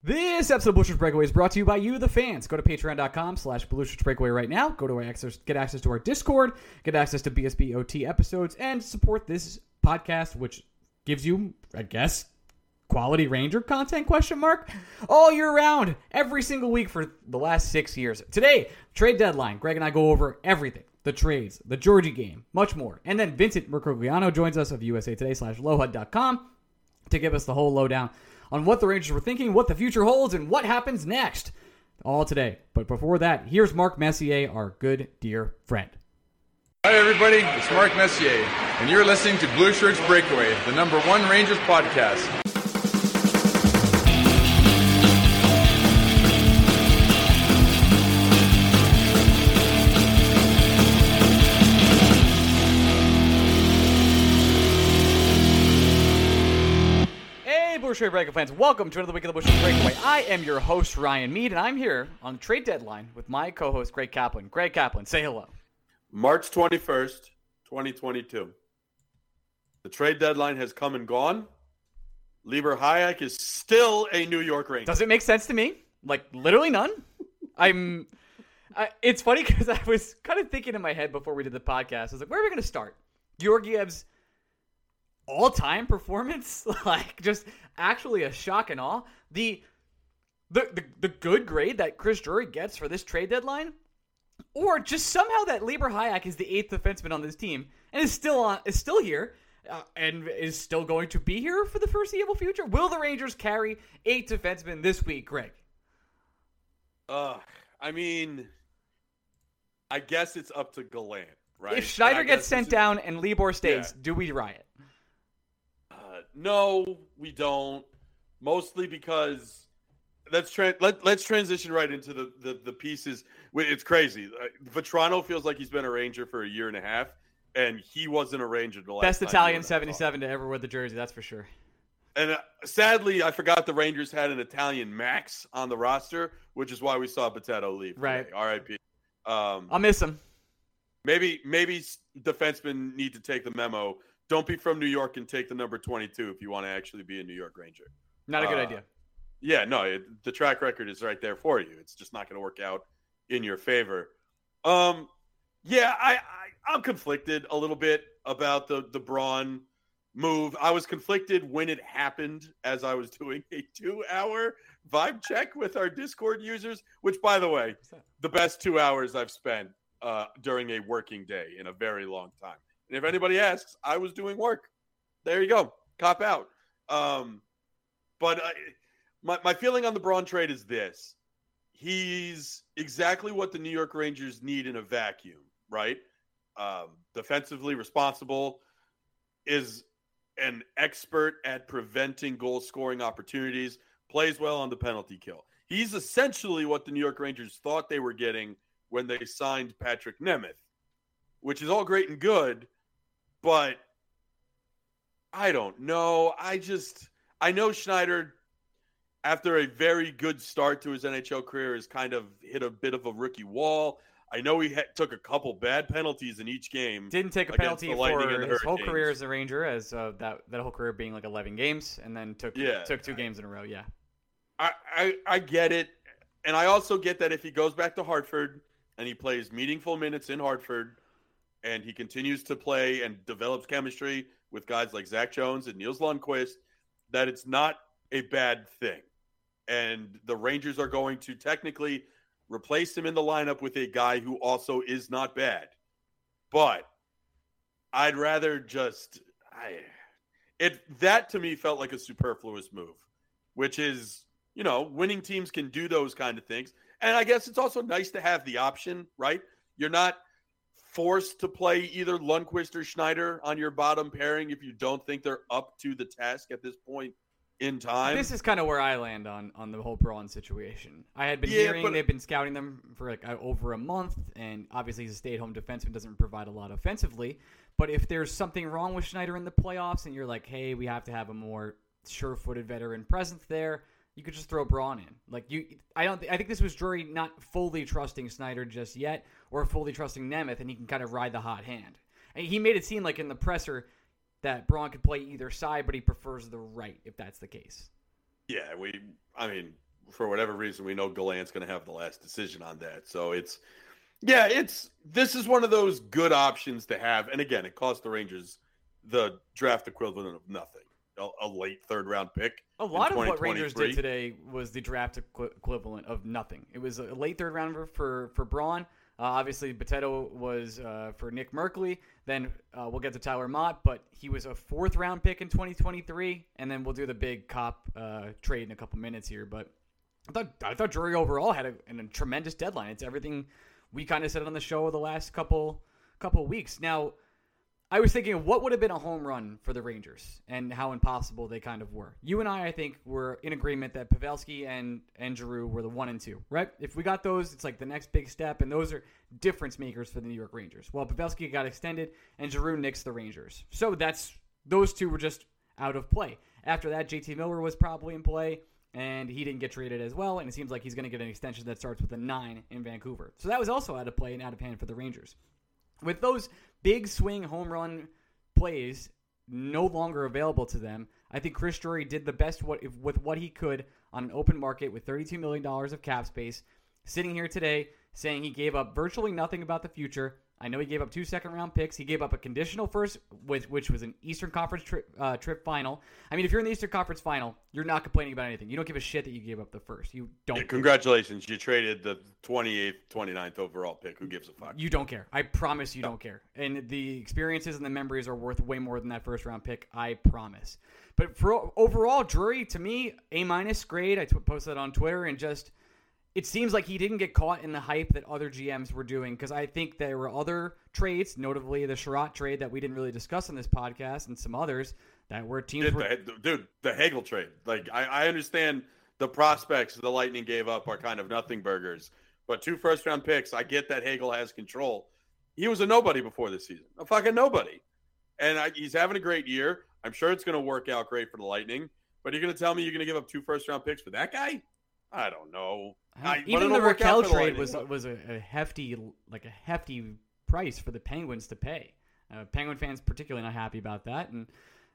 This episode of Blue Shirts Breakaway is brought to you by you, the fans. Go to patreon.com slash Breakaway right now. Go to access, get access to our Discord, get access to BSBOT episodes, and support this podcast, which gives you, I guess, quality Ranger content question mark all year round, every single week for the last six years. Today, trade deadline. Greg and I go over everything. The trades, the Georgie game, much more. And then Vincent Mercogliano joins us of USA Today slash lohud.com to give us the whole lowdown on what the Rangers were thinking, what the future holds, and what happens next. All today. But before that, here's Mark Messier, our good dear friend. Hi, everybody. It's Mark Messier, and you're listening to Blue Shirts Breakaway, the number one Rangers podcast. Shirt Breakaway fans, welcome to another week of the Shirt Breakaway. I am your host, Ryan Mead, and I'm here on the trade deadline with my co host, Greg Kaplan. Greg Kaplan, say hello. March 21st, 2022. The trade deadline has come and gone. Libor Hajek is still a New York Ranger. Does it make sense to me? Like, literally none. I'm. I, it's funny because I was kind of thinking in my head before we did the podcast. I was like, where are we going to start? Georgiev's all-time performance, like just actually a shock and awe. The, the the the good grade that Chris Drury gets for this trade deadline, or just somehow that Libor Hajek is the eighth defenseman on this team and is still on is still here. Uh, and is still going to be here for the foreseeable future. Will the Rangers carry eight defensemen this week, Greg? Uh, I mean, I guess it's up to Gallant, right? If Schneider gets sent is- down and Libor stays, Yeah. do we riot? Uh, no, we don't. Mostly because let's tra- let let's transition right into the the, the pieces. It's crazy. Uh, Vatrano feels like he's been a Ranger for a year and a half, and he wasn't a Ranger the last Best Italian you and I talked. 77 to ever wear the jersey, that's for sure. And uh, sadly, I forgot the Rangers had an Italian Max on the roster, which is why we saw Potato leave. today. Right. R.I.P. Um, I'll miss him. maybe maybe defensemen need to take the memo. Don't be from New York and take the number 22 if you want to actually be a New York Ranger. Not a good uh, idea. Yeah, no, it, the track record is right there for you. It's just not going to work out in your favor. Um, yeah, I, I I'm conflicted a little bit about the the Braun move. I was conflicted when it happened as I was doing a two hour vibe check with our Discord users, which by the way, the best two hours I've spent uh, during a working day in a very long time. And if anybody asks, I was doing work. There you go. Cop out. Um, but I, my, my feeling on the Braun trade is this he's exactly what the New York Rangers need in a vacuum, right? Um, defensively responsible, is an expert at preventing goal scoring opportunities, plays well on the penalty kill. He's essentially what the New York Rangers thought they were getting when they signed Patrik Nemeth, which is all great and good, but I don't know. I just I know Schneider after a very good start to his NHL career has kind of hit a bit of a rookie wall. I know he had, took a couple bad penalties in each game. Didn't take a penalty for his whole career as a Ranger, as uh, that that whole career being like 11 games, and then took Yeah. took two games in a row. Yeah, I, I I get it, and I also get that if he goes back to Hartford and he plays meaningful minutes in Hartford, and he continues to play and develops chemistry with guys like Zach Jones and Nils Lundkvist, that it's not a bad thing, and the Rangers are going to technically replace him in the lineup with a guy who also is not bad, but I'd rather just I it that to me felt like a superfluous move, which is you know, winning teams can do those kind of things. And I guess it's also nice to have the option, right? You're not forced to play either Lundkvist or Schneider on your bottom pairing if you don't think they're up to the task at this point in time. this is kind of where I land on on the whole Braun situation. I had been Yeah, hearing but- they've been scouting them for like uh, over a month, and obviously he's a stay-at-home defenseman, doesn't provide a lot offensively. But if there's something wrong with Schneider in the playoffs, and you're like, hey, we have to have a more sure-footed veteran presence there, you could just throw Braun in. Like you, I don't. I think this was Drury not fully trusting Schneider just yet, or fully trusting Nemeth, and he can kind of ride the hot hand. And he made it seem like in the presser that Braun could play either side, but he prefers the right if that's the case. Yeah, we. I mean, for whatever reason, we know Gallant's going to have the last decision on that. So it's, yeah, it's this is one of those good options to have. And again, it cost the Rangers the draft equivalent of nothing, a, a late third round pick. A lot of what Rangers did today was the draft equi- equivalent of nothing. It was a late third rounder for for Braun. Uh, obviously, Potato was uh, for Nick Merkley. Then uh, we'll get to Tyler Motte, but he was a fourth round pick in 2023. And then we'll do the big Copp uh, trade in a couple minutes here. But I thought I thought Drury overall had a, a tremendous deadline. It's everything we kind of said on the show the last couple couple weeks. Now I was thinking, what would have been a home run for the Rangers, and how impossible they kind of were. You and I, I think, were in agreement that Pavelski and and Giroux were the one and two, right? If we got those, it's like the next big step, and those are difference makers for the New York Rangers. Well, Pavelski got extended, and Giroux nixed the Rangers, so that's those two were just out of play. After that, JT Miller was probably in play, and he didn't get traded as well, and it seems like he's going to get an extension that starts with a nine in Vancouver. So that was also out of play and out of hand for the Rangers. With those big swing home run plays no longer available to them, I think Chris Drury did the best what, with what he could on an open market with $32 million of cap space. Sitting here today saying he gave up virtually nothing about the future I know he gave up two second round picks. He gave up a conditional first, which, which was an Eastern Conference trip, uh, trip final. I mean, if you're in the Eastern Conference final, you're not complaining about anything. You don't give a shit that you gave up the first. You don't. Yeah, congratulations. You traded the 28th, 29th overall pick. Who gives a fuck? You don't care. I promise you no. don't care. And the experiences and the memories are worth way more than that first round pick. I promise. But for overall, Drury, to me, A minus grade. I t- posted on Twitter and just it seems like he didn't get caught in the hype that other GMs were doing because I think there were other trades, notably the Chiarot trade that we didn't really discuss on this podcast, and some others that were teams. Dude, were... the, dude, the Hagel trade. Like I, I understand the prospects the Lightning gave up are kind of nothing burgers, but two first round picks. I get that Hagel has control. He was a nobody before this season, a fucking nobody, and I, he's having a great year. I'm sure it's going to work out great for the Lightning. But you're going to tell me you're going to give up two first round picks for that guy? I don't know. I, even the Rakell trade was was a, a, hefty like a hefty price for the Penguins to pay. Uh, Penguin fans particularly not happy about that, and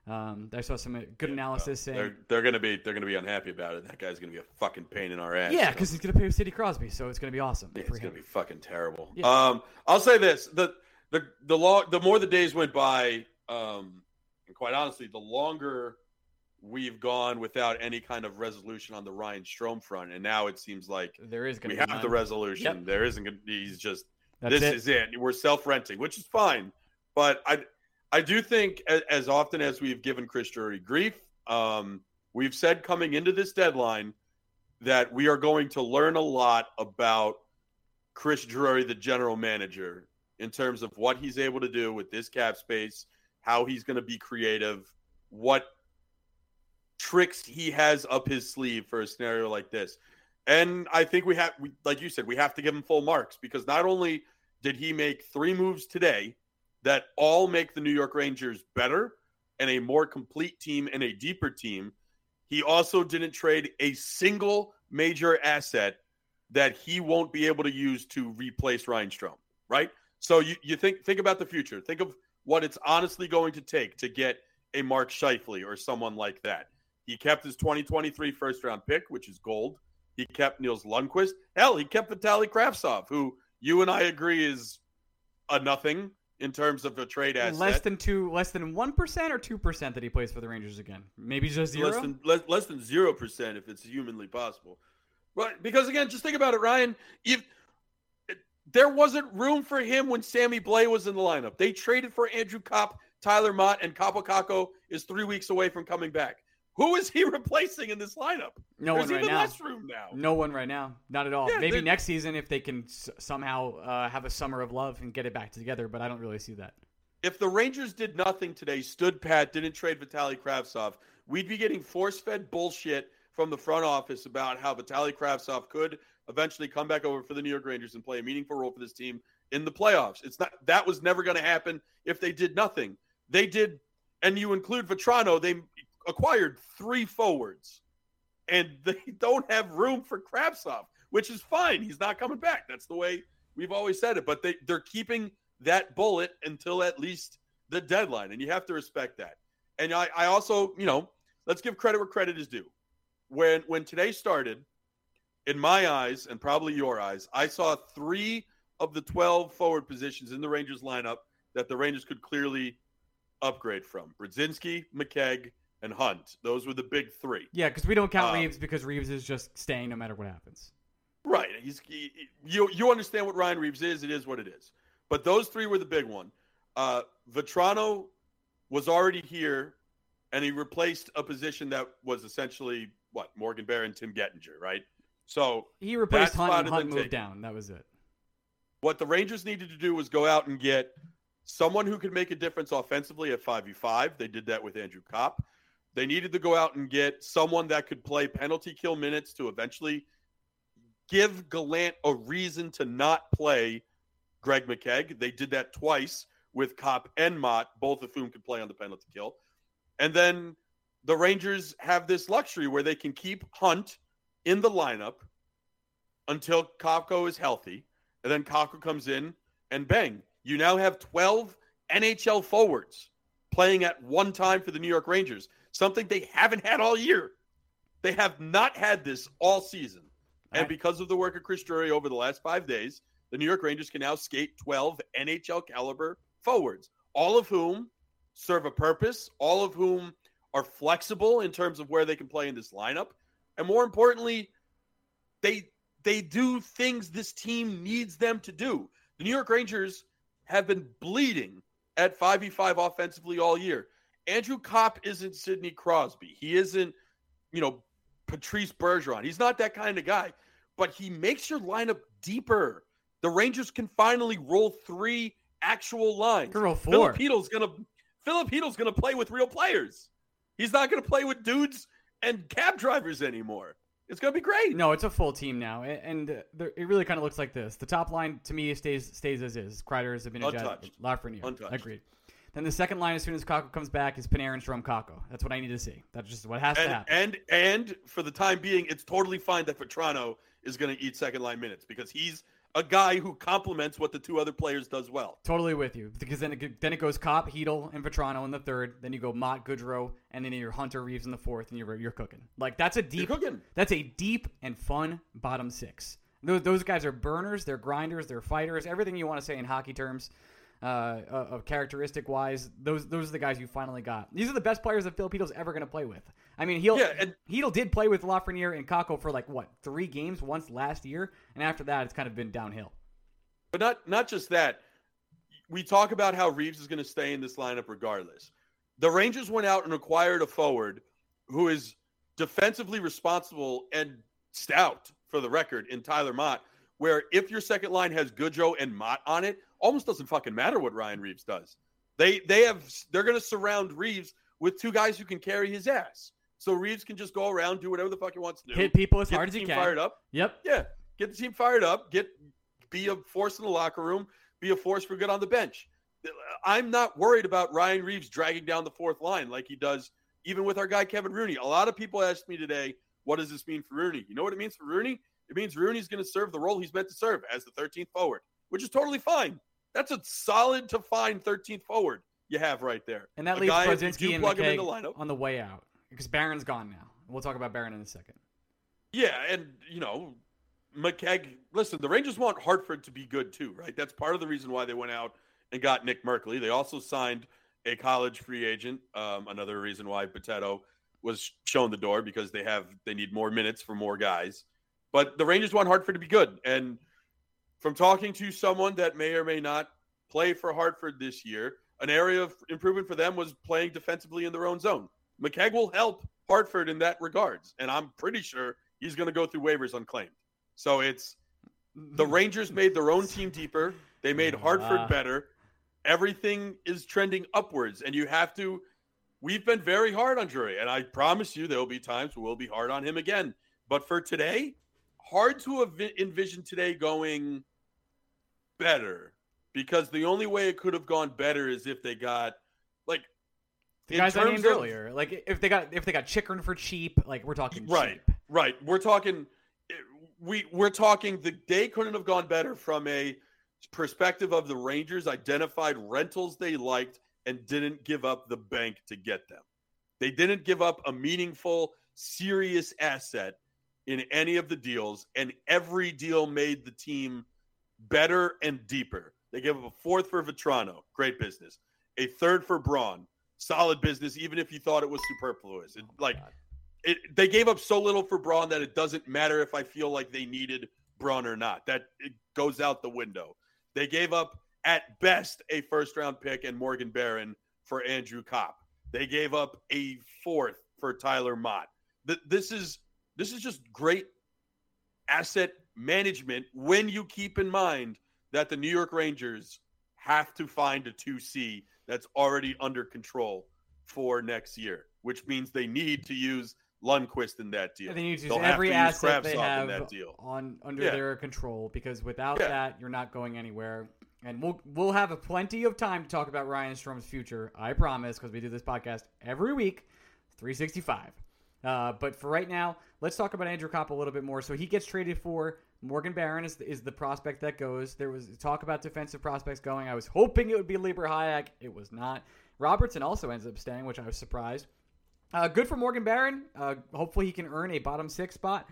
um, I saw some good analysis saying they're, they're going to be they're going to be unhappy about it. That guy's going to be a fucking pain in our ass. Yeah, because he's going to pay with Sidney Crosby, so it's going to be awesome. Yeah, it's going to be fucking terrible. Yeah. Um, I'll say this: the the the long the more the days went by, um, and quite honestly, the longer we've gone without any kind of resolution on the Ryan Strome front, and now it seems like there is going we have none. the resolution. Yep. There isn't. Gonna, he's just That's this it. is it. We're self renting, which is fine, but I I do think as, as often as we've given Chris Drury grief, um, we've said coming into this deadline that we are going to learn a lot about Chris Drury, the general manager, in terms of what he's able to do with this cap space, how he's going to be creative, what tricks he has up his sleeve for a scenario like this. And I think we have, we, like you said, we have to give him full marks because not only did he make three moves today that all make the New York Rangers better and a more complete team and a deeper team, he also didn't trade a single major asset that he won't be able to use to replace Ryan Strome, right? So you, you think think about the future. Think of what it's honestly going to take to get a Mark Scheifele or someone like that. He kept his 2023 first round pick, which is gold. He kept Nils Lundkvist. Hell, he kept Vitaly Kravtsov, who you and I agree is a nothing in terms of a trade asset. Less than two, less than one percent or two percent that he plays for the Rangers again. Maybe just zero. Less than less, less than zero percent if it's humanly possible. Right? Because again, just think about it, Ryan. If there wasn't room for him when Sammy Blais was in the lineup, they traded for Andrew Copp, Tyler Motte, and Kaapo Kakko is three weeks away from coming back. Who is he replacing in this lineup? No There's one right now. Less room now. No one right now. Not at all. Yeah, Maybe next season if they can s- somehow uh, have a summer of love and get it back together, but I don't really see that. If the Rangers did nothing today, stood pat, didn't trade Vitaly Kravtsov, we'd be getting force-fed bullshit from the front office about how Vitaly Kravtsov could eventually come back over for the New York Rangers and play a meaningful role for this team in the playoffs. It's not that was never going to happen if they did nothing. They did, and you include Vatrano, they acquired three forwards, and they don't have room for Kravtsov, which is fine. He's not coming back. That's the way we've always said it. But they they're keeping that bullet until at least the deadline, and you have to respect that. And I, I also, you know, let's give credit where credit is due. When when today started, in my eyes, and probably your eyes, I saw three of the 12 forward positions in the Rangers lineup that the Rangers could clearly upgrade from Brodzinski, McKegg, and Hunt. Those were the big three. Yeah, because we don't count Um, Reaves because Reaves is just staying no matter what happens. Right. He's he, you you understand what Ryan Reaves is. It is what it is. But those three were the big one. Uh, Vatrano was already here, and he replaced a position that was essentially what Morgan Barron, Tim Gettinger, right? So He replaced Hunt and Hunt moved taken. down. That was it. what the Rangers needed to do was go out and get someone who could make a difference offensively at 5v5. They did that with Andrew Copp. They needed to go out and get someone that could play penalty kill minutes to eventually give Gallant a reason to not play Greg McKegg. They did that twice with Copp and Motte, both of whom could play on the penalty kill. And then the Rangers have this luxury where they can keep Hunt in the lineup until Kakko is healthy. And then Kakko comes in and bang. You now have 12 NHL forwards playing at one time for the New York Rangers, something they haven't had all year. They have not had this all season. And because of the work of Chris Drury over the last five days, the New York Rangers can now skate 12 NHL caliber forwards, all of whom serve a purpose, all of whom are flexible in terms of where they can play in this lineup. And more importantly, they they do things this team needs them to do. The New York Rangers have been bleeding at 5v5 offensively all year. Andrew Copp isn't Sidney Crosby. He isn't, you know, Patrice Bergeron. He's not that kind of guy, but he makes your lineup deeper. The Rangers can finally roll three actual lines. Roll four. Filipino's gonna Filipino's gonna play with real players. He's not gonna play with dudes and cab drivers anymore. It's gonna be great. No, it's a full team now, and uh, it really kind of looks like this. The top line to me stays stays as is. Kreider, Zibanejad, Untouched. Lafreniere. Untouched. Agreed. Then the second line, as soon as Kakko comes back, is Panarin, Strome, Kakko. That's what I need to see. That's just what has to and, happen. and and for the time being, it's totally fine that Vatrano is going to eat second line minutes because he's a guy who complements what the two other players does well. Totally with you because then it, then it goes Copp, Chytil, and Vatrano in the third. Then you go Motte, Goodrow, and then you're Hunter Reaves in the fourth, and you're you're cooking. Like that's a deep That's a deep and fun bottom six. Those, those guys are burners, they're grinders, they're fighters, everything you want to say in hockey terms, uh, of characteristic wise. Those those are the guys you finally got. These are the best players that Filipinos ever going to play with. I mean, he'll Yeah, and- Chytil did play with Lafreniere and Kakko for like what three games once last year, and after that, it's kind of been downhill. But not not just that. We talk about how Reaves is going to stay in this lineup regardless. The Rangers went out and acquired a forward who is defensively responsible and stout for the record in Tyler Motte. Where if your second line has Goodrow and Motte on it, almost doesn't fucking matter what Ryan Reaves does. They they have they're going to surround Reaves with two guys who can carry his ass. So Reaves can just go around, do whatever the fuck he wants to do. Hit people as get hard as he can. Fired up. Yep. Yeah, get the team fired up. Get be a force in the locker room. Be a force for good on the bench. I'm not worried about Ryan Reaves dragging down the fourth line like he does, even with our guy Kevin Rooney. A lot of people asked me today, "What does this mean for Rooney?" You know what it means for Rooney? It means Rooney's going to serve the role he's meant to serve as the 13th forward, which is totally fine. That's a solid to fine 13th forward you have right there. And that A leaves guy, if you Brodzinski do and plug him in the lineup. on the way out because Barron's gone now. We'll talk about Barron in a second. Yeah, and you know, McKegg. Listen, the Rangers want Hartford to be good too, right? That's part of the reason why they went out and got Nick Merkley. They also signed a college free agent. Um, another reason why Potato was shown the door because they have they need more minutes for more guys. But the Rangers want Hartford to be good, and from talking to someone that may or may not play for Hartford this year, an area of improvement for them was playing defensively in their own zone. McKegg will help Hartford in that regards, and I'm pretty sure he's going to go through waivers unclaimed. So it's the Rangers made their own team deeper. They made Hartford Ah. better. Everything is trending upwards, and you have to. We've been very hard on Drury, and I promise you there will be times where we'll be hard on him again. But for today, hard to envi- envision today going better because the only way it could have gone better is if they got like The guys I named of- earlier, like if they got if they got chicken for cheap, like we're talking Right. cheap. Right. We're talking eh, we we're talking the day couldn't have gone better from a perspective of the Rangers identified rentals they liked and didn't give up the bank to get them. They didn't give up a meaningful serious asset in any of the deals, and every deal made the team better and deeper. They gave up a fourth for Vatrano, great business. A third for Braun, solid business, even if you thought it was superfluous. It, like it, they gave up so little for Braun that it doesn't matter if I feel like they needed Braun or not. That it goes out the window. They gave up at best a first round pick and Morgan Barron for Andrew Kopp. They gave up a fourth for Tyler Motte. This is this is just great asset management when you keep in mind that the New York Rangers have to find a 2C that's already under control for next year, which means they need to use Lundkvist in that deal. They need to They'll use every to use asset they have in that deal. on under Yeah. their control because without Yeah. that, you're not going anywhere. And we'll we'll have a plenty of time to talk about Ryan Strome's future. I promise, because we do this podcast every week, 365. Uh, but for right now, let's talk about Andrew Copp a little bit more. So he gets traded for Morgan Barron is, is the prospect that goes. There was talk about defensive prospects going. I was hoping it would be Libor Hajek. It was not. Robertson also ends up staying, which I was surprised. Uh, good for Morgan Barron. Uh, hopefully, he can earn a bottom six spot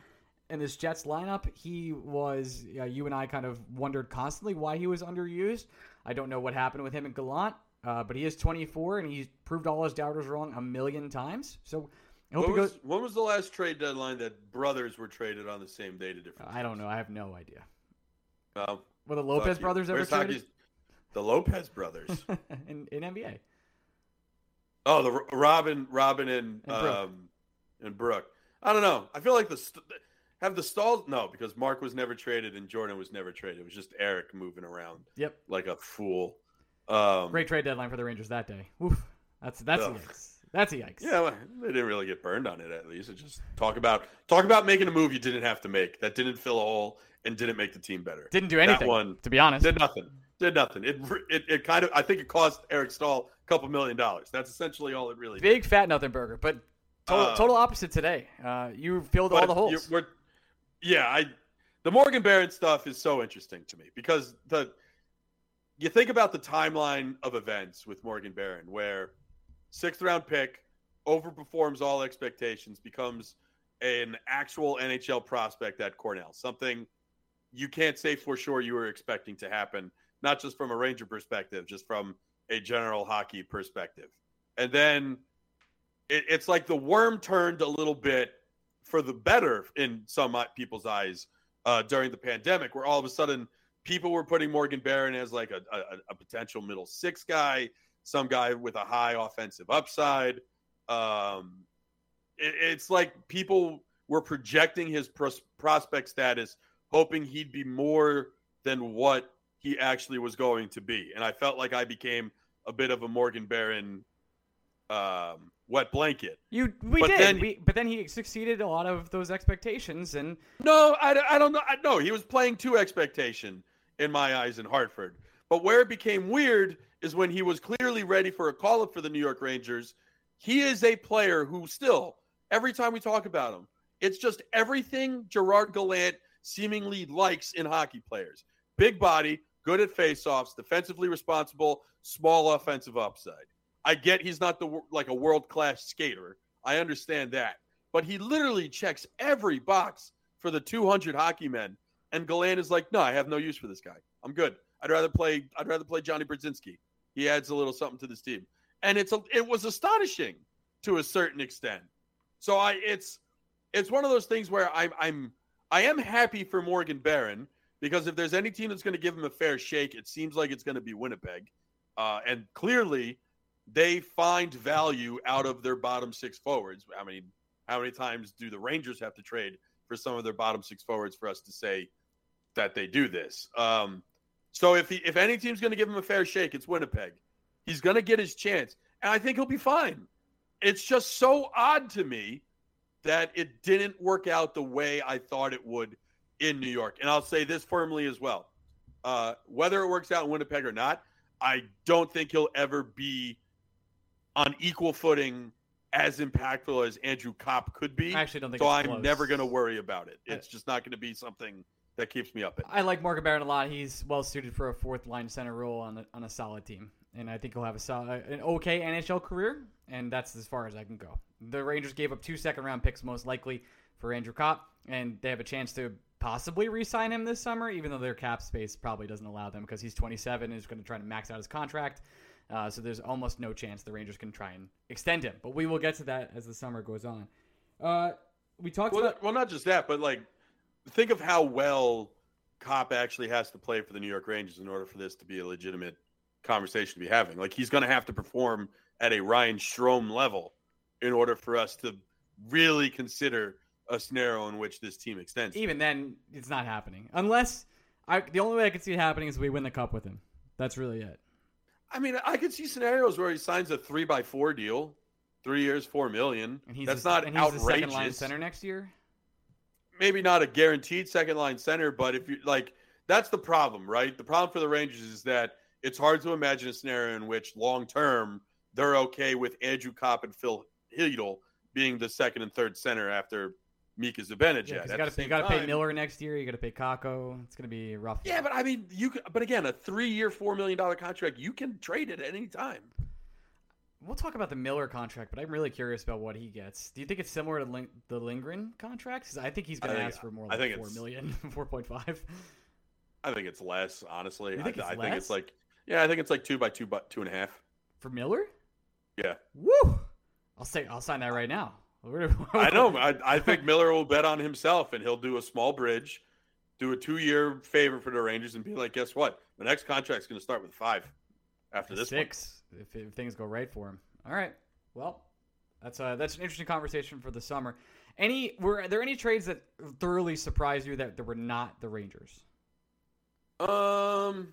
in this Jets lineup. He was, uh, you and I kind of wondered constantly why he was underused. I don't know what happened with him and Gallant, uh, but he is 24 and he's proved all his doubters wrong a million times. So I hope When was, goes. when was the last trade deadline that brothers were traded on the same day to different? I don't know. I have no idea. Um, Were the Lopez brothers ever Where's traded hockey's- The Lopez brothers. in, in NBA? oh, the Robin, Robin, and And Brooke. um, and Brooke. I don't know. I feel like the st- have the Staals. No, because Mark was never traded and Jordan was never traded. It was just Eric moving around Yep. like a fool. Um, Great trade deadline for the Rangers that day. Oof. That's that's a Ugh. yikes. That's a yikes. Yeah, well, they didn't really get burned on it. At least it just talk about talk about making a move you didn't have to make that didn't fill a hole and didn't make the team better. Didn't do anything. one to be honest. Did nothing. Did nothing. It, it it kind of I think it cost Eric Staal a couple million dollars. That's essentially all it really did. Big fat nothing burger, but total, Uh, total opposite today. Uh, you filled all the holes. we're- yeah, I the Morgan Barron stuff is so interesting to me because the you think about the timeline of events with Morgan Barron, where sixth round pick overperforms all expectations, becomes an actual NHL prospect at Cornell, something you can't say for sure you were expecting to happen, not just from a Ranger perspective, just from a general hockey perspective. And then it, it's like the worm turned a little bit for the better in some people's eyes uh, during the pandemic, where all of a sudden people were putting Morgan Barron as like a, a, a potential middle six guy, some guy with a high offensive upside. Um, it, it's like people were projecting his pros- prospect status, hoping he'd be more than what he actually was going to be. And I felt like I became a bit of a Morgan Barron um, wet blanket. You we But did, then- we, but then he succeeded a lot of those expectations, and No, I, I don't know. I, no, he was playing to expectation in my eyes in Hartford. But where it became weird is when he was clearly ready for a call up for the New York Rangers. He is a player who still, every time we talk about him, it's just everything Gerard Gallant seemingly likes in hockey players. Big body, good at faceoffs, defensively responsible, small offensive upside. I get he's not the like a world class skater. I understand that, but he literally checks every box for the 200 hockey men. And Gallant is like, no, I have no use for this guy. I'm good. I'd rather play. I'd rather play Jonny Brodzinski. He adds a little something to this team, and it's a, it was astonishing to a certain extent. So I it's it's one of those things where I'm I'm I am happy for Morgan Barron because if there's any team that's going to give him a fair shake, it seems like it's going to be Winnipeg, uh, and clearly they find value out of their bottom six forwards. I mean, how many times do the Rangers have to trade for some of their bottom six forwards for us to say that they do this? Um, so if he, if any team's going to give him a fair shake, it's Winnipeg. He's going to get his chance, and I think he'll be fine. It's just so odd to me that it didn't work out the way I thought it would in New York. And I'll say this firmly as well: uh, whether it works out in Winnipeg or not, I don't think he'll ever be on equal footing as impactful as Andrew Copp could be. I actually don't think so. I'm close. never going to worry about it. It's just not going to be something that keeps me up at. night. I like Morgan Barron a lot. He's well suited for a fourth line center role on a, on a solid team, and I think he'll have a solid, an okay NHL career. And that's as far as I can go. The Rangers gave up two second round picks, most likely for Andrew Copp, and they have a chance to possibly re-sign him this summer, even though their cap space probably doesn't allow them because he's 27 and is going to try to max out his contract. Uh, so there's almost no chance the Rangers can try and extend him. But we will get to that as the summer goes on. Uh, we talked Well, about well, not just that, but like, think of how well Copp actually has to play for the New York Rangers in order for this to be a legitimate conversation to be having. Like, he's going to have to perform at a Ryan Strome level in order for us to really consider a scenario in which this team extends. even then it's not happening unless I. The only way I could see it happening is we win the cup with him. That's really it. I mean, I could see scenarios where he signs a three by four deal, three years, four million. And he's That's the, not and he's the second line center next year. Maybe not a guaranteed second line center, but if you like, that's the problem, right? The problem for the Rangers is that it's hard to imagine a scenario in which long term they're okay with Andrew Copp and Phil Chytil being the second and third center after Mika Zibanejad. Yeah, you got to to pay Miller next year. You got to pay Kakko. It's gonna be rough. Yeah, but I mean, you. But again, a three-year, four million dollar contract, you can trade it at any time. We'll talk about the Miller contract, but I'm really curious about what he gets. Do you think it's similar to Ling- the Lindgren contract? I think he's going to ask for more I like think four million, four point five. I think it's less, honestly. You think I, it's I think it's like, yeah, I think it's like two by two, but two and a half. for Miller. Yeah. Woo! I'll say I'll sign that right now. I know. I, I think Miller will bet on himself and he'll do a small bridge, do a two year favor for the Rangers, and be like, guess what? The next contract's going to start with five after this one. If, if things go right for him. All right. Well, that's uh that's an interesting conversation for the summer. Any were there any trades that thoroughly surprised you that, that were not the Rangers? Um,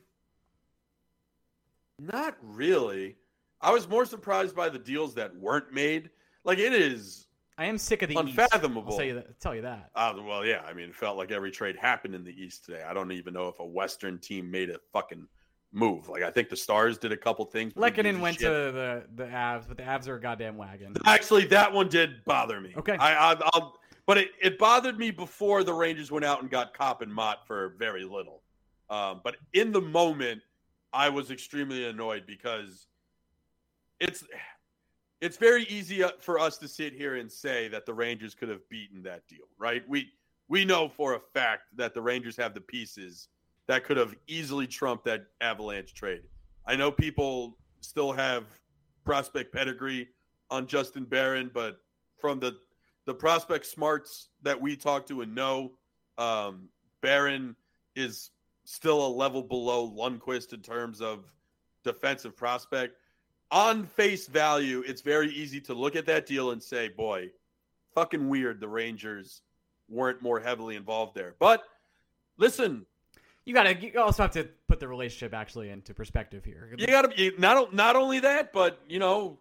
not really. I was more surprised by the deals that weren't made. Like it is. I am sick of the East. Unfathomable. I'll tell you that. Tell you that. Uh, well, yeah. I mean, it felt like every trade happened in the East today. I don't even know if a Western team made a fucking move. Like I think the Stars did a couple things. Lehkonen went shit? to the the Avs, but the Avs are a goddamn wagon. Actually, that one did bother me. Okay. I, I I'll, but it, it bothered me before the Rangers went out and got Copp and Motte for very little. Um, but in the moment, I was extremely annoyed because it's it's very easy uh, for us to sit here and say that the Rangers could have beaten that deal, right? We we know for a fact that the Rangers have the pieces that could have easily trumped that Avalanche trade. I know people still have prospect pedigree on Justin Barron, but from the the prospect smarts that we talk to and know, um, Barron is still a level below Lundkvist in terms of defensive prospect. On face value, it's very easy to look at that deal and say, "Boy, fucking weird." The Rangers weren't more heavily involved there, but listen, You gotta. You also have to put the relationship actually into perspective here. You got to not not only that, but you know,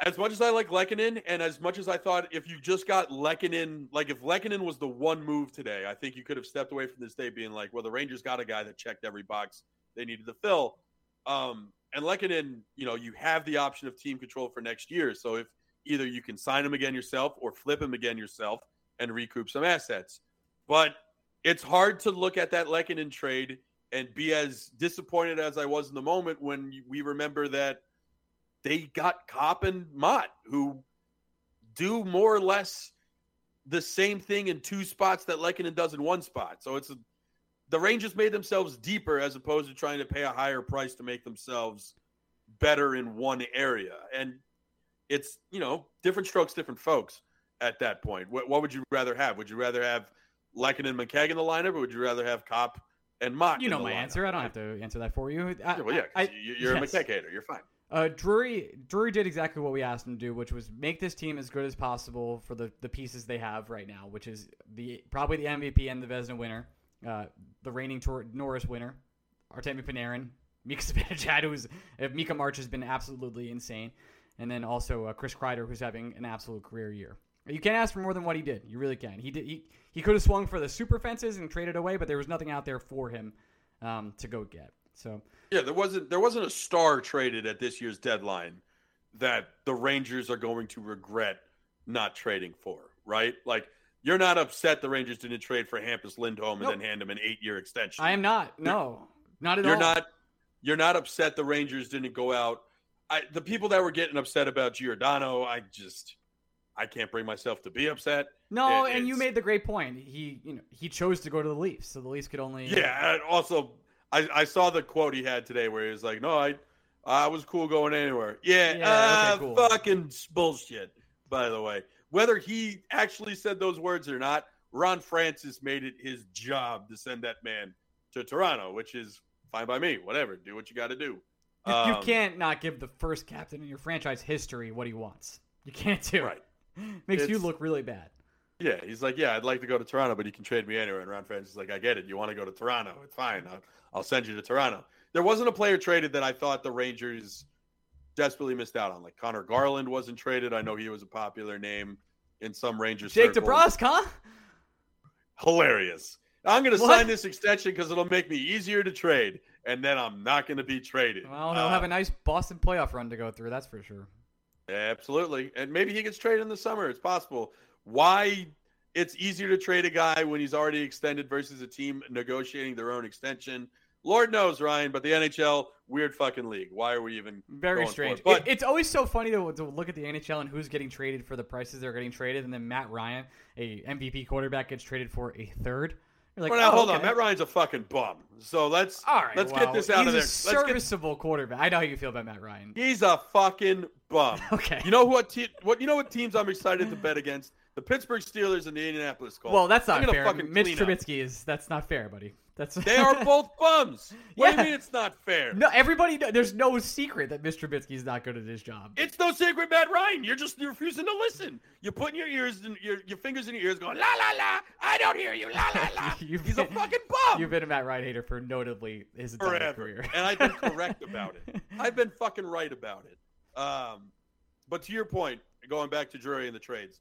as much as I like Lehkonen, and as much as I thought if you just got Lehkonen, like if Lehkonen was the one move today, I think you could have stepped away from this day being like, well, the Rangers got a guy that checked every box they needed to fill. Um, and Lehkonen, you know, you have the option of team control for next year. So if either you can sign him again yourself or flip him again yourself and recoup some assets, but it's hard to look at that Lehkonen trade and be as disappointed as I was in the moment when we remember that they got Copp and Motte, who do more or less the same thing in two spots that Lehkonen does in one spot. So it's a, the Rangers made themselves deeper as opposed to trying to pay a higher price to make themselves better in one area. And it's, you know, different strokes, different folks at that point. What, what would you rather have? Would you rather have Lehkonen and McKagan in the lineup, or would you rather have Copp and Mock? You know my lineup? answer. I don't have to answer that for you. I, Yeah, well, yeah, I- you- you're yes. a McKay hater. You're fine. Uh, Drury Drury did exactly what we asked him to do, which was make this team as good as possible for the, the pieces they have right now, which is the probably the MVP and the Vezina winner, uh, the reigning Tor- Norris winner, Artemi Panarin, Mika Zibanejad, who's uh, Mika March has been absolutely insane, and then also uh, Chris Kreider, who's having an absolute career year. You can't ask for more than what he did. You really can. He did. He, he could have swung for the super fences and traded away, but there was nothing out there for him um, to go get. So Yeah, there wasn't there wasn't a star traded at this year's deadline that the Rangers are going to regret not trading for, right? Like you're not upset the Rangers didn't trade for Hampus Lindholm and then hand him an eight year extension. I am not. No, not at all. you're not you're not upset the Rangers didn't go out. I the people that were getting upset about Giordano, I just I can't bring myself to be upset. No, It- and you made the great point. He, you know, he chose to go to the Leafs, so the Leafs could only. Yeah, also I, I saw the quote he had today where he was like, "No, I I was cool going anywhere." Yeah, Yeah, uh, okay, cool. fucking bullshit. By the way, whether he actually said those words or not, Ron Francis made it his job to send that man to Toronto, which is fine by me. Whatever, do what you got to do. You, you Um, can't not give the first captain in your franchise history what he wants. You can't do it. right. Makes you look really bad. Yeah, he's like, yeah, I'd like to go to Toronto, but you can trade me anywhere. And Ron Francis is like, I get it. You want to go to Toronto? It's fine. I'll, I'll send you to Toronto. There wasn't a player traded that I thought the Rangers desperately missed out on. Like Conor Garland wasn't traded. I know he was a popular name in some Rangers. Jake circles. DeBrusk, huh? hilarious. I'm going to sign this extension because it'll make me easier to trade, and then I'm not going to be traded. Well, he'll Uh, have a nice Boston playoff run to go through. That's for sure. Absolutely. And maybe he gets traded in the summer. It's possible. Why it's easier to trade a guy when he's already extended versus a team negotiating their own extension. Lord knows, Ryan, but the NHL, weird fucking league. Why are we even Very going strange. it? But It- it's always so funny to, to look at the NHL and who's getting traded for the prices they're getting traded, and then Matt Ryan, a MVP quarterback, gets traded for a third. You're like, well, now oh, hold on. Matt Ryan's a fucking bum. So let's All right, let's well, get this out of there. He's a Let's get, serviceable quarterback. I know how you feel about Matt Ryan. he's a fucking bum. Okay. You know what? Te- what you know? What teams I'm excited to bet against? The Pittsburgh Steelers and the Indianapolis Colts. well, that's not fair. Mitch up. Trubisky is that's not fair, buddy. That's They are both bums. What do Yeah. you mean it's not fair? no. Everybody, there's no secret that Mr. Trubisky is not good at his job. It's no secret, Matt Ryan. You're just you're refusing to listen. You're putting your ears and your, your fingers in your ears, going la la la. I don't hear you, la la la. You've He's a been- fucking bum You've been a Matt Ryan hater for notably his entire forever, career. and I've been correct about it. I've been fucking right about it. Um, but to your point, going back to Drury and the trades,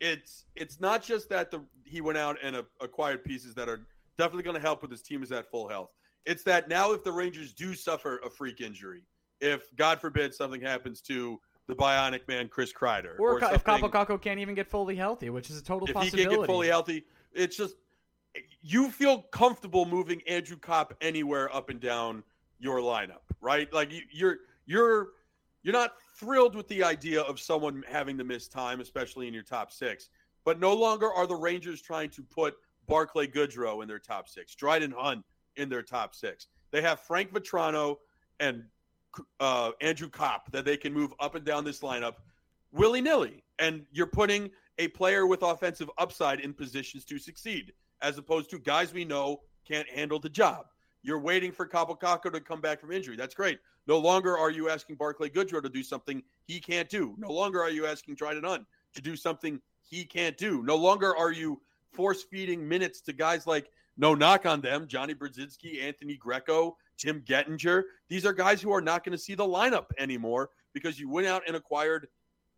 it's it's not just that the he went out and uh, acquired pieces that are definitely going to help with his team is at full health. It's that now if the Rangers do suffer a freak injury, if God forbid something happens to the bionic man Chris Kreider, or, Ka- if Kaapo can't even get fully healthy, which is a total if he possibility. can't get fully healthy, it's just you feel comfortable moving Andrew Copp anywhere up and down your lineup, right? Like you, you're you're you're not thrilled with the idea of someone having to miss time, especially in your top six. But no longer are the Rangers trying to put Barclay Goodrow in their top six, Dryden Hunt in their top six. They have Frank Vatrano and uh, Andrew Copp that they can move up and down this lineup willy nilly. And you're putting a player with offensive upside in positions to succeed, as opposed to guys we know can't handle the job. You're waiting for Kaapo Kakko to come back from injury. That's great. No longer are you asking Barclay Goodrow to do something he can't do. No longer are you asking Dryden Hunt to do something he can't do. No longer are you force feeding minutes to guys like no knock on them, Jonny Brodzinski, Anthony Greco, Tim Gettinger. These are guys who are not going to see the lineup anymore because you went out and acquired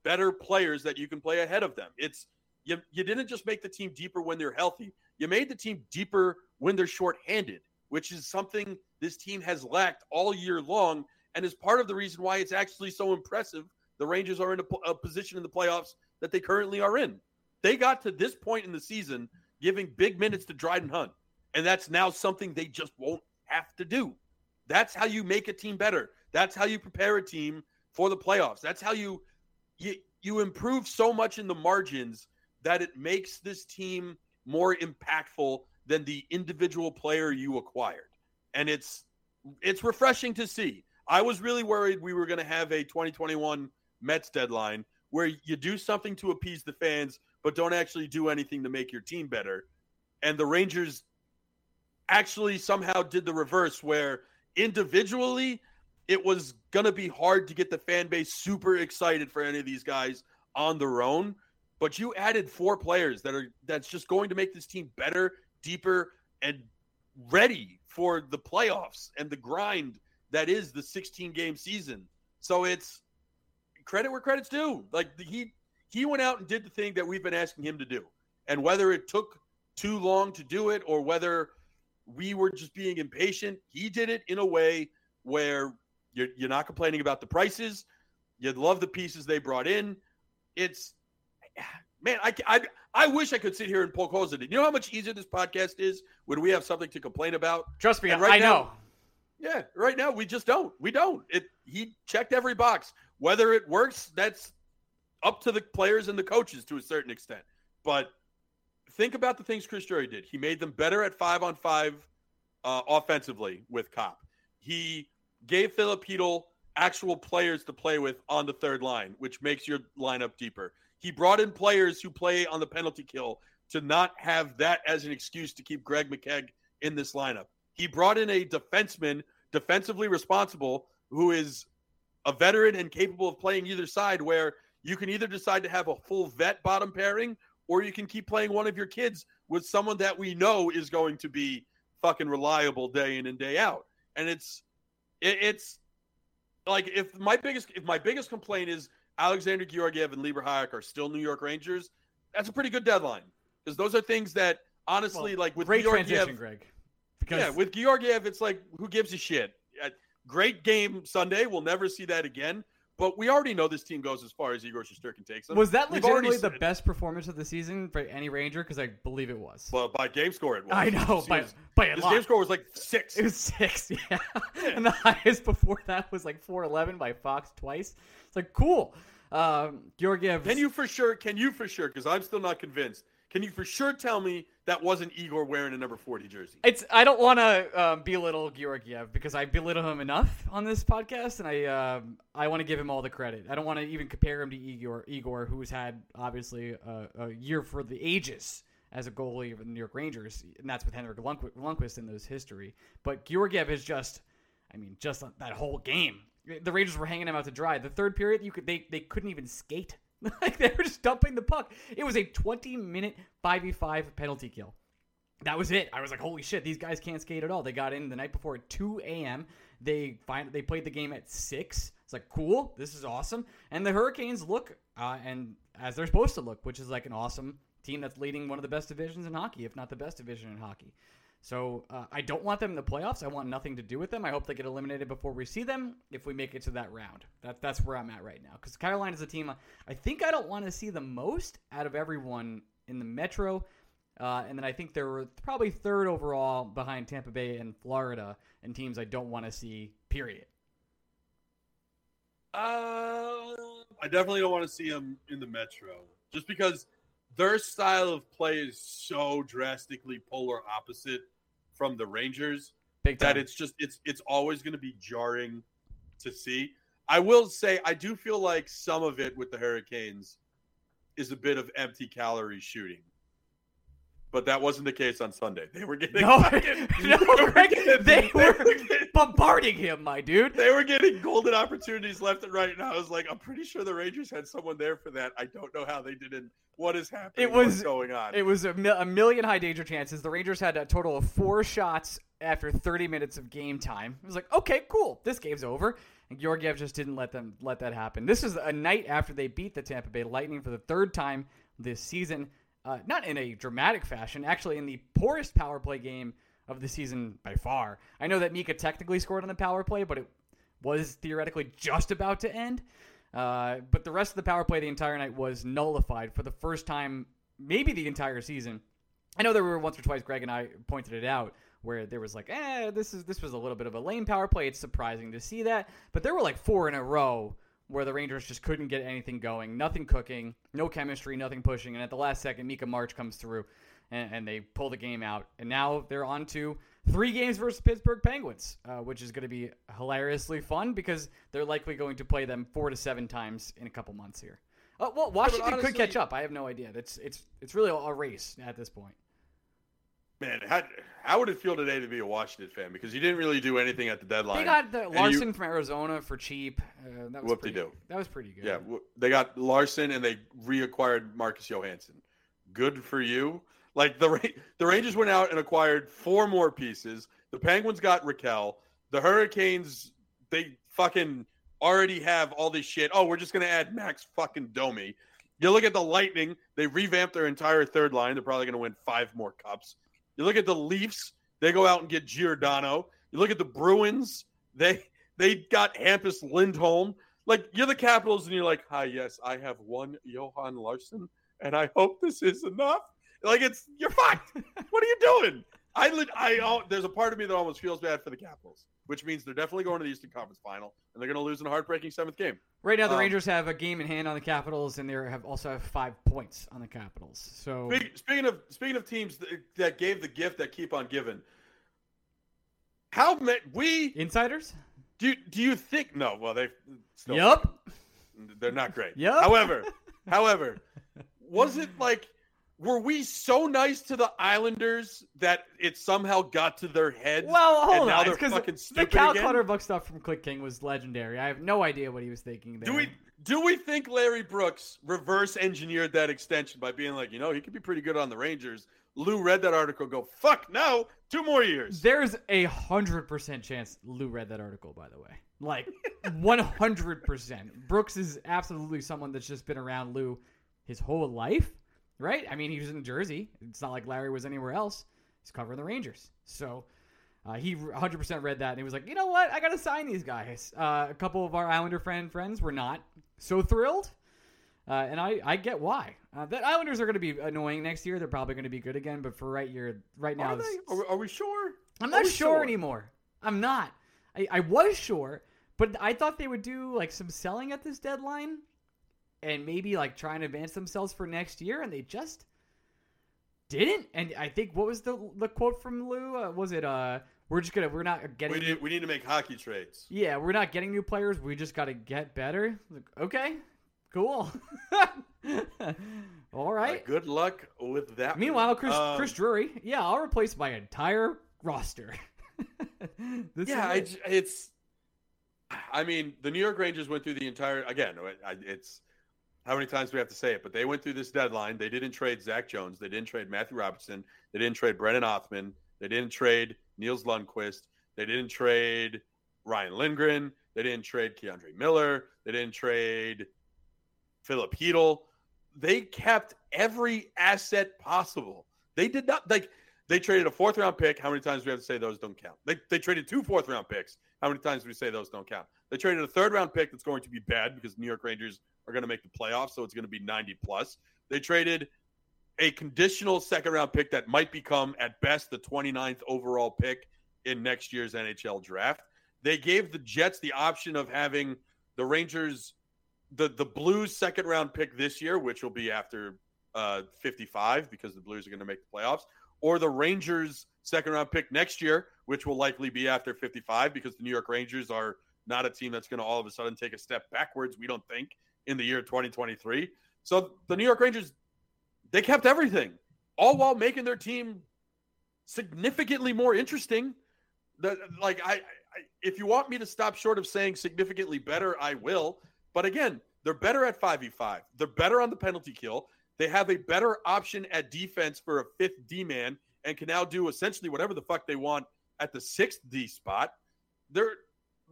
better players that you can play ahead of them. It's you, you didn't just make the team deeper when they're healthy. You made the team deeper when they're shorthanded, which is something this team has lacked all year long and is part of the reason why it's actually so impressive the Rangers are in a, a position in the playoffs that they currently are in. They got to this point in the season giving big minutes to Dryden Hunt, and that's now something they just won't have to do. That's how you make a team better. That's how you prepare a team for the playoffs. That's how you you you improve so much in the margins that it makes this team more impactful than the individual player you acquired. And it's it's refreshing to see. I was really worried we were going to have a 2021 Mets deadline where you do something to appease the fans but don't actually do anything to make your team better. And the Rangers actually somehow did the reverse where individually it was going to be hard to get the fan base super excited for any of these guys on their own. But you added four players that are that's just going to make this team better deeper and ready for the playoffs and the grind that is the 16 game season. So it's credit where credit's due. Like the, he he went out and did the thing that we've been asking him to do and whether it took too long to do it or whether we were just being impatient he did it in a way where you're, you're not complaining about the prices. You love the pieces they brought in. It's man, I, I I wish I could sit here and poke holes in it. You know how much easier this podcast is when we have something to complain about. Trust me, And right I now- know. Yeah, right now we just don't. We don't. It he checked every box. Whether it works, that's up to the players and the coaches to a certain extent. But think about the things Chris Drury did. He made them better at five on five uh, offensively with Copp. He gave Chytil actual players to play with on the third line, which makes your lineup deeper. He brought in players who play on the penalty kill to not have that as an excuse to keep Greg McKegg in this lineup. He brought in a defenseman, defensively responsible, who is a veteran and capable of playing either side, where you can either decide to have a full vet bottom pairing or you can keep playing one of your kids with someone that we know is going to be fucking reliable day in and day out. And it's it, it's like if my biggest if my biggest complaint is Alexander Georgiev and Libor Hajek are still New York Rangers, that's a pretty good deadline because those are things that honestly, well, like with great Georgiev, transition, Greg. Because yeah, with Georgiev, it's like who gives a shit? Uh, great game Sunday. We'll never see that again. But we already know this team goes as far as Igor Shesterkin takes them. Was that legitimately the best performance of the season for any Ranger? Because I believe it was. Well, by game score, it was. I know, by, was, by a his lot. game score was like six. It was six, yeah. yeah. And the highest before that was like four eleven by Fox twice. It's like cool. Um, Georgiev. Can you for sure? Can you for sure? Because I'm still not convinced. Can you for sure tell me that wasn't Igor wearing a number 40 jersey? It's I don't want to um, belittle Georgiev because I belittle him enough on this podcast, and I um, I want to give him all the credit. I don't want to even compare him to Igor, Igor, who's had obviously a, a, year for the ages as a goalie of the New York Rangers, and that's with Henrik Lundqvist in those history. But Georgiev is just, I mean, just that whole game. The Rangers were hanging him out to dry. The third period, you could they they couldn't even skate. like they were just dumping the puck. It was a 20 minute 5v5 penalty kill. That was it. I was like, holy shit, these guys can't skate at all. They got in the night before at 2 a.m. They find they played the game at six. It's like cool. This is awesome. And the Hurricanes look uh, and as they're supposed to look, which is like an awesome team that's leading one of the best divisions in hockey, if not the best division in hockey. So uh, I don't want them in the playoffs. I want nothing to do with them. I hope they get eliminated before we see them. If we make it to that round, that that's where I'm at right now. Because Carolina is a team I think I don't want to see the most out of everyone in the Metro. Uh, and then I think they're probably third overall behind Tampa Bay and Florida, and teams I don't want to see. Period. Uh, I definitely don't want to see them in the Metro, just because their style of play is so drastically polar opposite from the Rangers that it's just it's it's always going to be jarring to see. I will say I do feel like some of it with the Hurricanes is a bit of empty calorie shooting. But that wasn't the case on Sunday. They were getting no, fucking, no they, were getting, they, were, getting, bombarding him, my dude. They were getting golden opportunities left and right, and I was like, I'm pretty sure the Rangers had someone there for that. I don't know how they didn't what is happening? It was What's going on. It was a, a, million high danger chances. The Rangers had a total of four shots after 30 minutes of game time. It was like, okay, cool, this game's over. And Georgiev just didn't let them let that happen. This is a night after they beat the Tampa Bay Lightning for the third time this season. Uh, not in a dramatic fashion, actually in the poorest power play game of the season by far. I know that Mika technically scored on the power play, but it was theoretically just about to end. Uh, but the rest of the power play the entire night was nullified for the first time, maybe the entire season. I know there were once or twice Greg and I pointed it out where there was like, eh, this is this was a little bit of a lame power play. It's surprising to see that, but there were like four in a row where the Rangers just couldn't get anything going, nothing cooking, no chemistry, nothing pushing, and at the last second, Mika March comes through and, and they pull the game out, and now they're on to three games versus Pittsburgh Penguins, uh, which is going to be hilariously fun because they're likely going to play them four to seven times in a couple months here. Uh, well, Washington honestly, could catch up. I have no idea. It's it's it's really a race at this point. Man, how, how would it feel today to be a Washington fan? Because you didn't really do anything at the deadline. They got the Larsson you, from Arizona for cheap. Uh, that was pretty, do. That was pretty good. Yeah, they got Larsson and they reacquired Marcus Johansson. Good for you. Like the the Rangers went out and acquired four more pieces. The Penguins got Rakell. The Hurricanes they fucking already have all this shit. Oh, we're just gonna add Max fucking Domi. You look at the Lightning; they revamped their entire third line. They're probably gonna win five more cups. You look at the Leafs; they go out and get Giordano. You look at the Bruins; they they got Hampus Lindholm. Like you're the Capitals, and you're like, "Hi, yes, I have one Johan Larsson, and I hope this is enough." Like it's you're fucked. what are you doing? I, I, oh, there's a part of me that almost feels bad for the Capitals, which means they're definitely going to the Eastern Conference Final, and they're going to lose in a heartbreaking seventh game. Right now, the Um, Rangers have a game in hand on the Capitals, and they have also have five points on the Capitals. So Speak- Speaking of speaking of teams that, that gave the gift that keep on giving, how many we insiders. do? You, do you think? No, well they still Yup. they're not great. Yup. However, however, was it like were we so nice to the Islanders that it somehow got to their heads? Well, hold and now on, because the Cal again? Clutterbuck stuff from Click King was legendary. I have no idea what he was thinking there. Do we do we think Larry Brooks reverse engineered that extension by being like, you know, he could be pretty good on the Rangers? Lou read that article, go fuck no, two more years. There's a hundred percent chance Lou read that article. By the way, like one hundred percent. Brooks is absolutely someone that's just been around Lou his whole life, right? I mean, he was in Jersey. It's not like Larry was anywhere else. He's covering the Rangers, so. Uh, he 100% read that and he was like, you know what? I got to sign these guys. Uh, a couple of our Islander friend friends were not so thrilled. Uh, and I, I get why. Uh, the Islanders are going to be annoying next year. They're probably going to be good again. But for right year, right now, Are, they? Are, we- are we sure? I'm not we sure, anymore. I'm not. I, I was sure, but I thought they would do like some selling at this deadline, and maybe like try and advance themselves for next year, and they just didn't. And I think what was the the quote from Lou? Uh, was it uh, "We're just gonna we're not getting We need, we need to make hockey trades. yeah we're not getting new players. We just got to get better." Like, okay, cool. all right. Uh, good luck with that. Meanwhile. Chris Um, Chris Drury, yeah, I'll replace my entire roster. This yeah, is it. j it's. I mean, the New York Rangers went through the entire. Again, I- it's how many times do we have to say it? But they went through this deadline. They didn't trade Zach Jones. They didn't trade Matthew Robertson. They didn't trade Brennan Othman. They didn't trade Nils Lundkvist. They didn't trade Ryan Lindgren. They didn't trade K'Andre Miller. They didn't trade Filip Chytil. They kept every asset possible. They did not like they traded a fourth round pick. How many times do we have to say those don't count? They, they traded two fourth round picks. How many times do we say those don't count? They traded a third round pick that's going to be bad because New York Rangers are going to make the playoffs, so it's going to be 90 plus. They traded a conditional second round pick that might become at best the 29th overall pick in next year's NHL draft. They gave the Jets the option of having the Rangers the the Blues second round pick this year, which will be after uh, 55 because the Blues are going to make the playoffs, or the Rangers second round pick next year, which will likely be after 55 because the New York Rangers are not a team that's going to all of a sudden take a step backwards. We don't think in the year 2023. So the New York Rangers, they kept everything, all while making their team significantly more interesting. The, like I, I, if you want me to stop short of saying significantly better, I will. But again, they're better at 5v5. They're better on the penalty kill. They have a better option at defense for a fifth D man and can now do essentially whatever the fuck they want at the sixth D spot. They're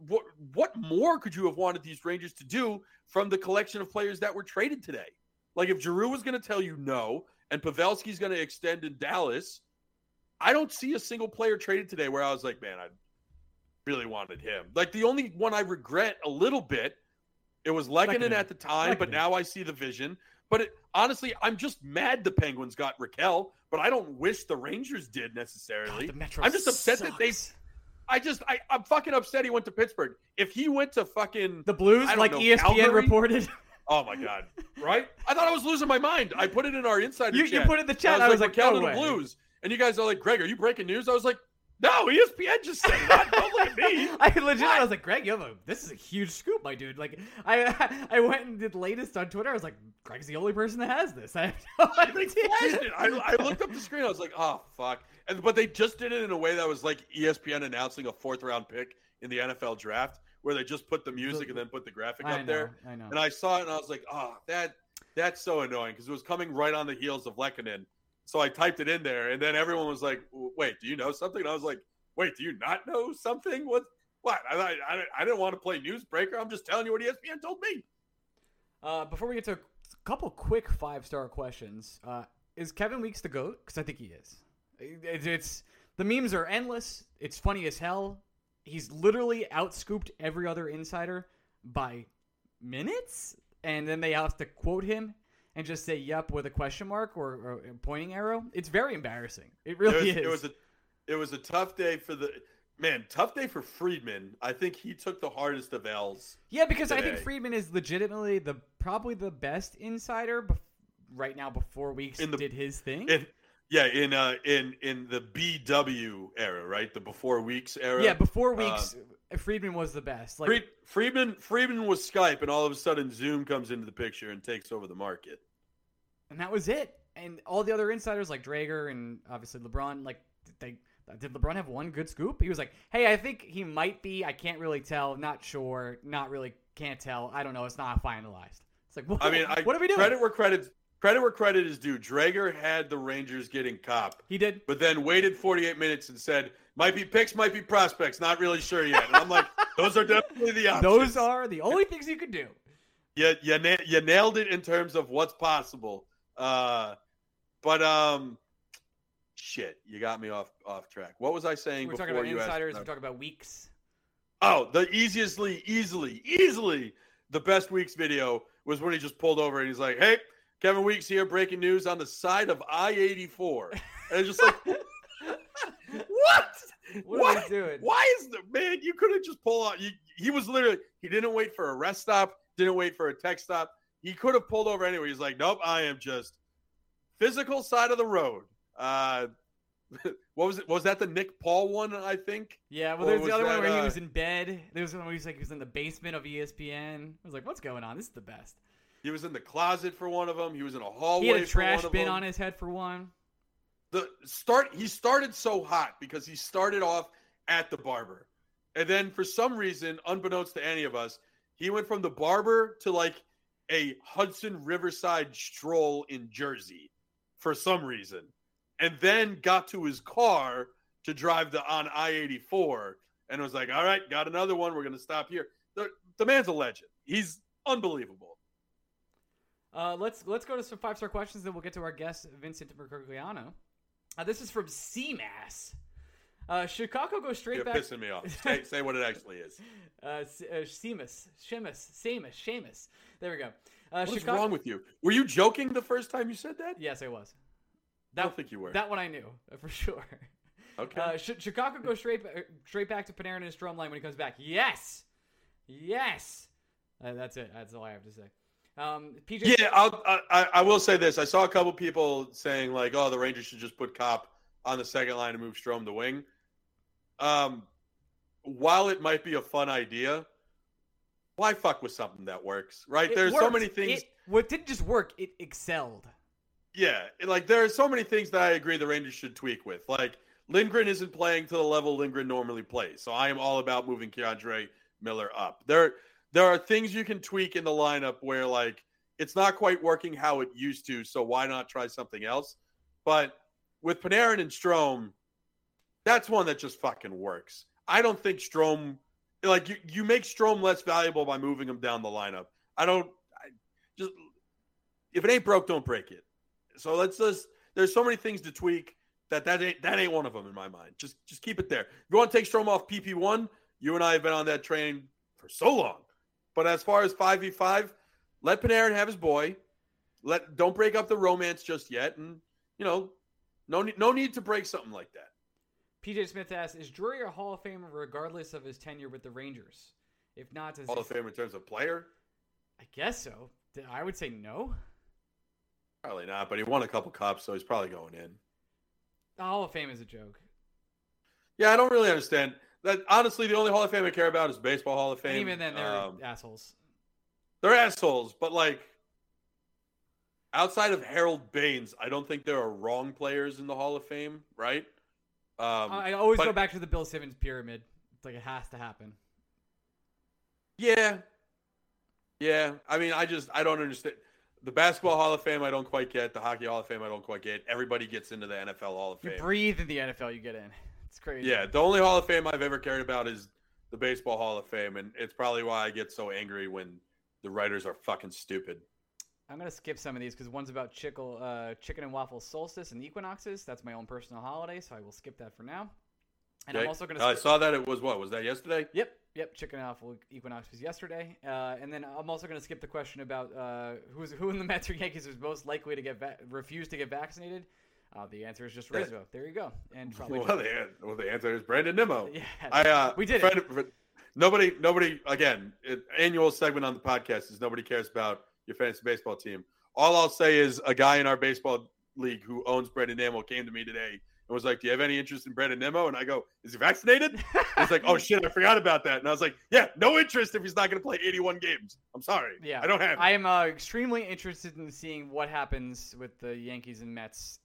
what what more could you have wanted these Rangers to do from the collection of players that were traded today? Like if Giroux was going to tell you no and Pavelski's going to extend in Dallas, I don't see a single player traded today where I was like, man, I really wanted him. Like the only one I regret a little bit, it was Lehkonen at the time, but now I see the vision. But it, honestly, I'm just mad the Penguins got Rakell, but I don't wish the Rangers did necessarily. God, the Metro I'm just upset that they. I just, I, I'm fucking upset he went to Pittsburgh. If he went to fucking, the Blues, like know, ESPN Calgary? reported. oh my god, right? I thought I was losing my mind. I put it in our insider You, you put it in the chat. I was like, Rakell no to way. the Blues, and you guys are like, Greg, are you breaking news? I was like, no, ESPN just said that. Don't look at me. I legit, I was like, Greg, you have a, this is a huge scoop, my dude. Like, I, I went and did latest on Twitter. I was like, Greg's the only person that has this. I have no idea. it. I, I looked up the screen. I was like, oh fuck. And but they just did it in a way that was like ESPN announcing a fourth round pick in the NFL draft, where they just put the music and then put the graphic I up know, there. I know. And I saw it and I was like, oh, that that's so annoying because it was coming right on the heels of Lehkonen. So I typed it in there, and then everyone was like, wait, do you know something? And I was like, wait, do you not know something? What? What? I, I, I, didn't want to play newsbreaker. I'm just telling you what ESPN told me. Uh, before we get to a couple quick five star questions, uh, is Kevin Weeks the goat? Because I think he is. It- it's the memes are endless. It's funny as hell. He's literally outscooped every other insider by minutes, and then they have to quote him and just say "yup" with a question mark or, or a pointing arrow. It's very embarrassing. It It really was, is. it was a It was a tough day for the man. Tough day for Friedman. I think he took the hardest of L's. Yeah, because I think today. Friedman is legitimately the probably the best insider bef- right now before Weeks the- did his thing. In, yeah, in uh in in the BW era, right? The before weeks era. yeah, before uh, Weeks, Friedman was the best. Like Fried, Friedman Friedman was Skype, and all of a sudden Zoom comes into the picture and takes over the market. and that was it. And all the other insiders like Dreger and obviously LeBrun, like they did LeBrun have one good scoop? He was like, "Hey, I think he might be. I can't really tell. Not sure. Not really. Can't tell. I don't know. It's not finalized." It's like, what, I mean, I, what are we doing? Credit where credit credit where credit is due. Dreger had the Rangers getting Copp, he did. but then waited 48 minutes and said, "Might be picks, might be prospects. Not really sure yet." And I'm like, "Those are definitely the options." Those are the only things you could do. you you, you nailed it in terms of what's possible. Uh, but um, shit, you got me off off track. What was I saying We're before talking about you insiders. asked? We're talking about weeks. Oh, the easiestly, easily, easily the best Weeks video was when he just pulled over and he's like, "Hey, Kevin Weeks here, breaking news on the side of I-84," and it's just like, what? What, are doing? Why is the man? You could have just pulled out. You, he was literally. He didn't wait for a rest stop. Didn't wait for a tech stop. He could have pulled over anyway. He's like, nope. I am just physical side of the road. Uh, what was it? Was that the Nick Paul one? I think. Yeah, well, there's the other one that, where he uh, was in bed. There was one where he was like he was in the basement of ESPN. I was like, what's going on? This is the best. He was in the closet for one of them. He was in a hallway. He had a trash bin on his head for one. The start he started so hot because he started off at the barber. And then for some reason unbeknownst to any of us he went from the barber to like a hudson riverside stroll in jersey for some reason and then got to his car to drive the on i-84 and was like all right got another one. We're gonna stop here. The, the man's a legend. He's unbelievable. Uh, let's let's go to some five star questions, then we'll get to our guest Vincent Mercogliano. Uh, this is from CMAS. Uh, Chicago goes straight you're back. pissing me off say, say what it actually is Uh, uh, Seamus, Seamus, Seamus, Seamus. There we go. Uh, what's Chicago. wrong with you were you joking the first time you said that Yes, I was. I don't think you were. That one I knew uh, for sure. Okay. Uh, Ch- Chicago goes straight straight back to Panarin and his drum line when he comes back. Yes, yes. Uh, that's it. That's all I have to say. Um, PJ. yeah, I'll, I, I will say this. I saw a couple people saying like, "Oh, the Rangers should just put Copp on the second line and move Strome to the wing." Um, while it might be a fun idea, why fuck with something that works, right? it There's so many things. It, what didn't just work, it excelled. Yeah, like there are so many things that I agree the Rangers should tweak with. Like Lindgren isn't playing to the level Lindgren normally plays, so I am all about moving K'Andre Miller up. There, there are things you can tweak in the lineup where like it's not quite working how it used to, so why not try something else? But with Panarin and Strome, that's one that just fucking works. I don't think Strome, like you, you make Strome less valuable by moving him down the lineup. I don't. I just if it ain't broke, don't break it. So let's just. There's so many things to tweak that that ain't that ain't one of them in my mind. Just just keep it there. If you want to take Strome off PP one, you and I have been on that train for so long. But as far as five v five, let Panarin have his boy. Let don't break up the romance just yet, and you know, no need no need to break something like that. PJ Smith asks, "Is Drury a Hall of Famer regardless of his tenure with the Rangers? If not, does Hall of Fame in terms of player, I guess so. I would say no. probably not. But he won a couple cups, so he's probably going in. The Hall of Fame is a joke. Yeah, I don't really understand that. Honestly, the only Hall of Fame I care about is Baseball Hall of Fame. And even then, they're Um, assholes. they're assholes, but like outside of Harold Baines, I don't think there are wrong players in the Hall of Fame, right? Um, I always but- go back to the Bill Simmons pyramid. It's like it has to happen. yeah, yeah. I mean, I just I don't understand the Basketball Hall of Fame. I don't quite get the Hockey Hall of Fame. I don't quite get. Everybody gets into the NFL Hall of Fame. You breathe in the NFL, you get in. It's crazy. Yeah, the only Hall of Fame I've ever cared about is the Baseball Hall of Fame, and it's probably why I get so angry when the writers are fucking stupid. I'm gonna skip some of these because one's about chickle, uh, chicken and waffle solstice and equinoxes. That's my own personal holiday, so I will skip that for now. And I'm also gonna. I saw that it was what was that yesterday? Yep, yep. Chicken and waffle equinox was yesterday, uh, and then I'm also gonna skip the question about uh, who's who in the Mets or Yankees is most likely to get va- refuse to get vaccinated. Uh, the answer is just Rizzo. There you go. And probably Well, the, well, the answer is Brandon Nimmo. yeah, I uh, we did friend- it. Nobody, nobody. Again, it, annual segment on the podcast is nobody cares about your fantasy baseball team. All I'll say is a guy in our baseball league who owns Brandon Nimmo came to me today and was like, "Do you have any interest in Brandon Nimmo?" And I go, "Is he vaccinated?" He's like, "Oh shit, I forgot about that." And I was like, "Yeah, no interest if he's not going to play 81 games. I'm sorry. Yeah. I don't have." I am uh, extremely interested in seeing what happens with the Yankees and Mets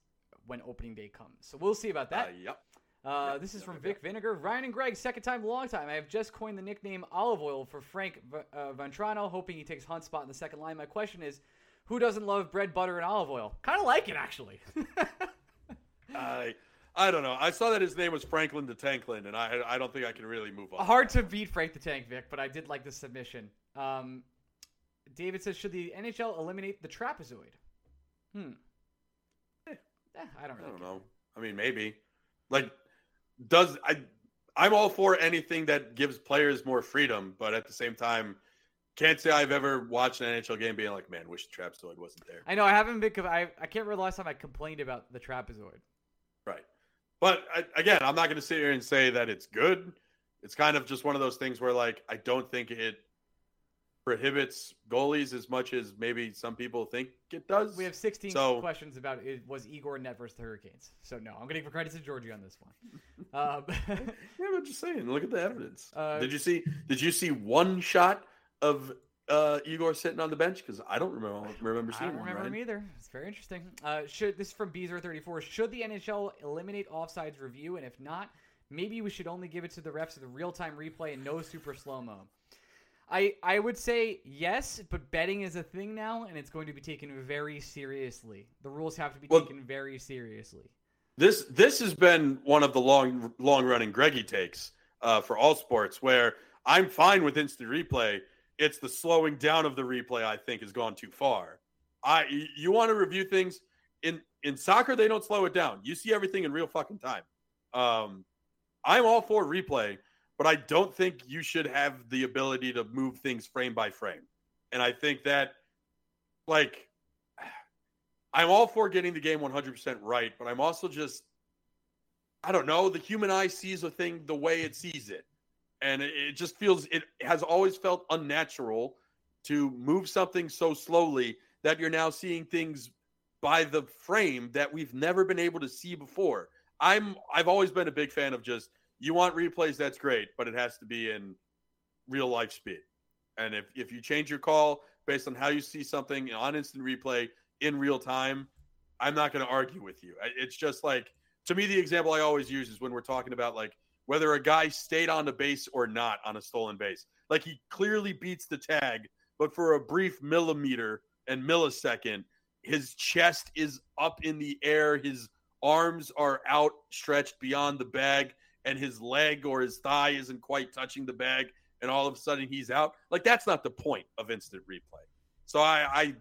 when opening day comes. So we'll see about that. Uh, yep. Uh, Yeah, this is from. Vic Vinegar. Ryan and Greg, second time, long time. I have just coined the nickname Olive Oil for Frank v- uh, Ventrano, hoping he takes Hunt's spot in the second line. My question is, who doesn't love bread, butter, and olive oil? Kind of like it, actually. I, I don't know. I saw that his name was Franklin the Tanklin, and I, I don't think I can really move on. Hard to beat Frank the Tank, Vic, but I did like the submission. Um, David says, should the NHL eliminate the trapezoid? Hmm. Eh, I don't I don't know. I mean, maybe. Like, does I? I'm all for anything that gives players more freedom, but at the same time, can't say I've ever watched an NHL game being like, "Man, wish the Trapsoid wasn't there." I know I haven't been. I I can't remember the last time I complained about the trapezoid. Right. But I, again, I'm not going to sit here and say that it's good. It's kind of just one of those things where, like, I don't think it prohibits goalies as much as maybe some people think it does. We have 16 So- questions about it was Igor net versus the Hurricanes. So no, I'm going to give credit to Georgie on this one. Um, Yeah, I'm just saying. Look at the evidence. Uh, did you see? Did you see one shot of uh, Igor sitting on the bench? Because I don't remember remember seeing. I don't one. remember right? him either. It's very interesting. Uh, should this is from Beezer34? Should the NHL eliminate offsides review? And if not, maybe we should only give it to the refs of the real time replay and no super slow mo. I I would say yes, but betting is a thing now, and it's going to be taken very seriously. The rules have to be Well- taken very seriously. This this has been one of the long long running Greggy takes uh, for all sports where I'm fine with instant replay. It's the slowing down of the replay I think has gone too far. I you want to review things in in soccer they don't slow it down. You see everything in real fucking time. Um, I'm all for replay, but I don't think you should have the ability to move things frame by frame. And I think that like I'm all for getting the game 100% right, but I'm also just, I don't know, the human eye sees a thing the way it sees it. And it, just feels, it has always felt unnatural to move something so slowly that you're now seeing things by the frame that we've never been able to see before. I'm, I've always been a big fan of just, you want replays, that's great, but it has to be in real life speed. And if, if you change your call based on how you see something on instant replay, in real time, I'm not going to argue with you. It's just like to me the example I always use is when we're talking about like whether a guy stayed on the base or not on a stolen base. Like he clearly beats the tag, but for a brief millimeter and millisecond, his chest is up in the air, his arms are outstretched beyond the bag, and his leg or his thigh isn't quite touching the bag, and all of a sudden he's out. Like that's not the point of instant replay. So I, I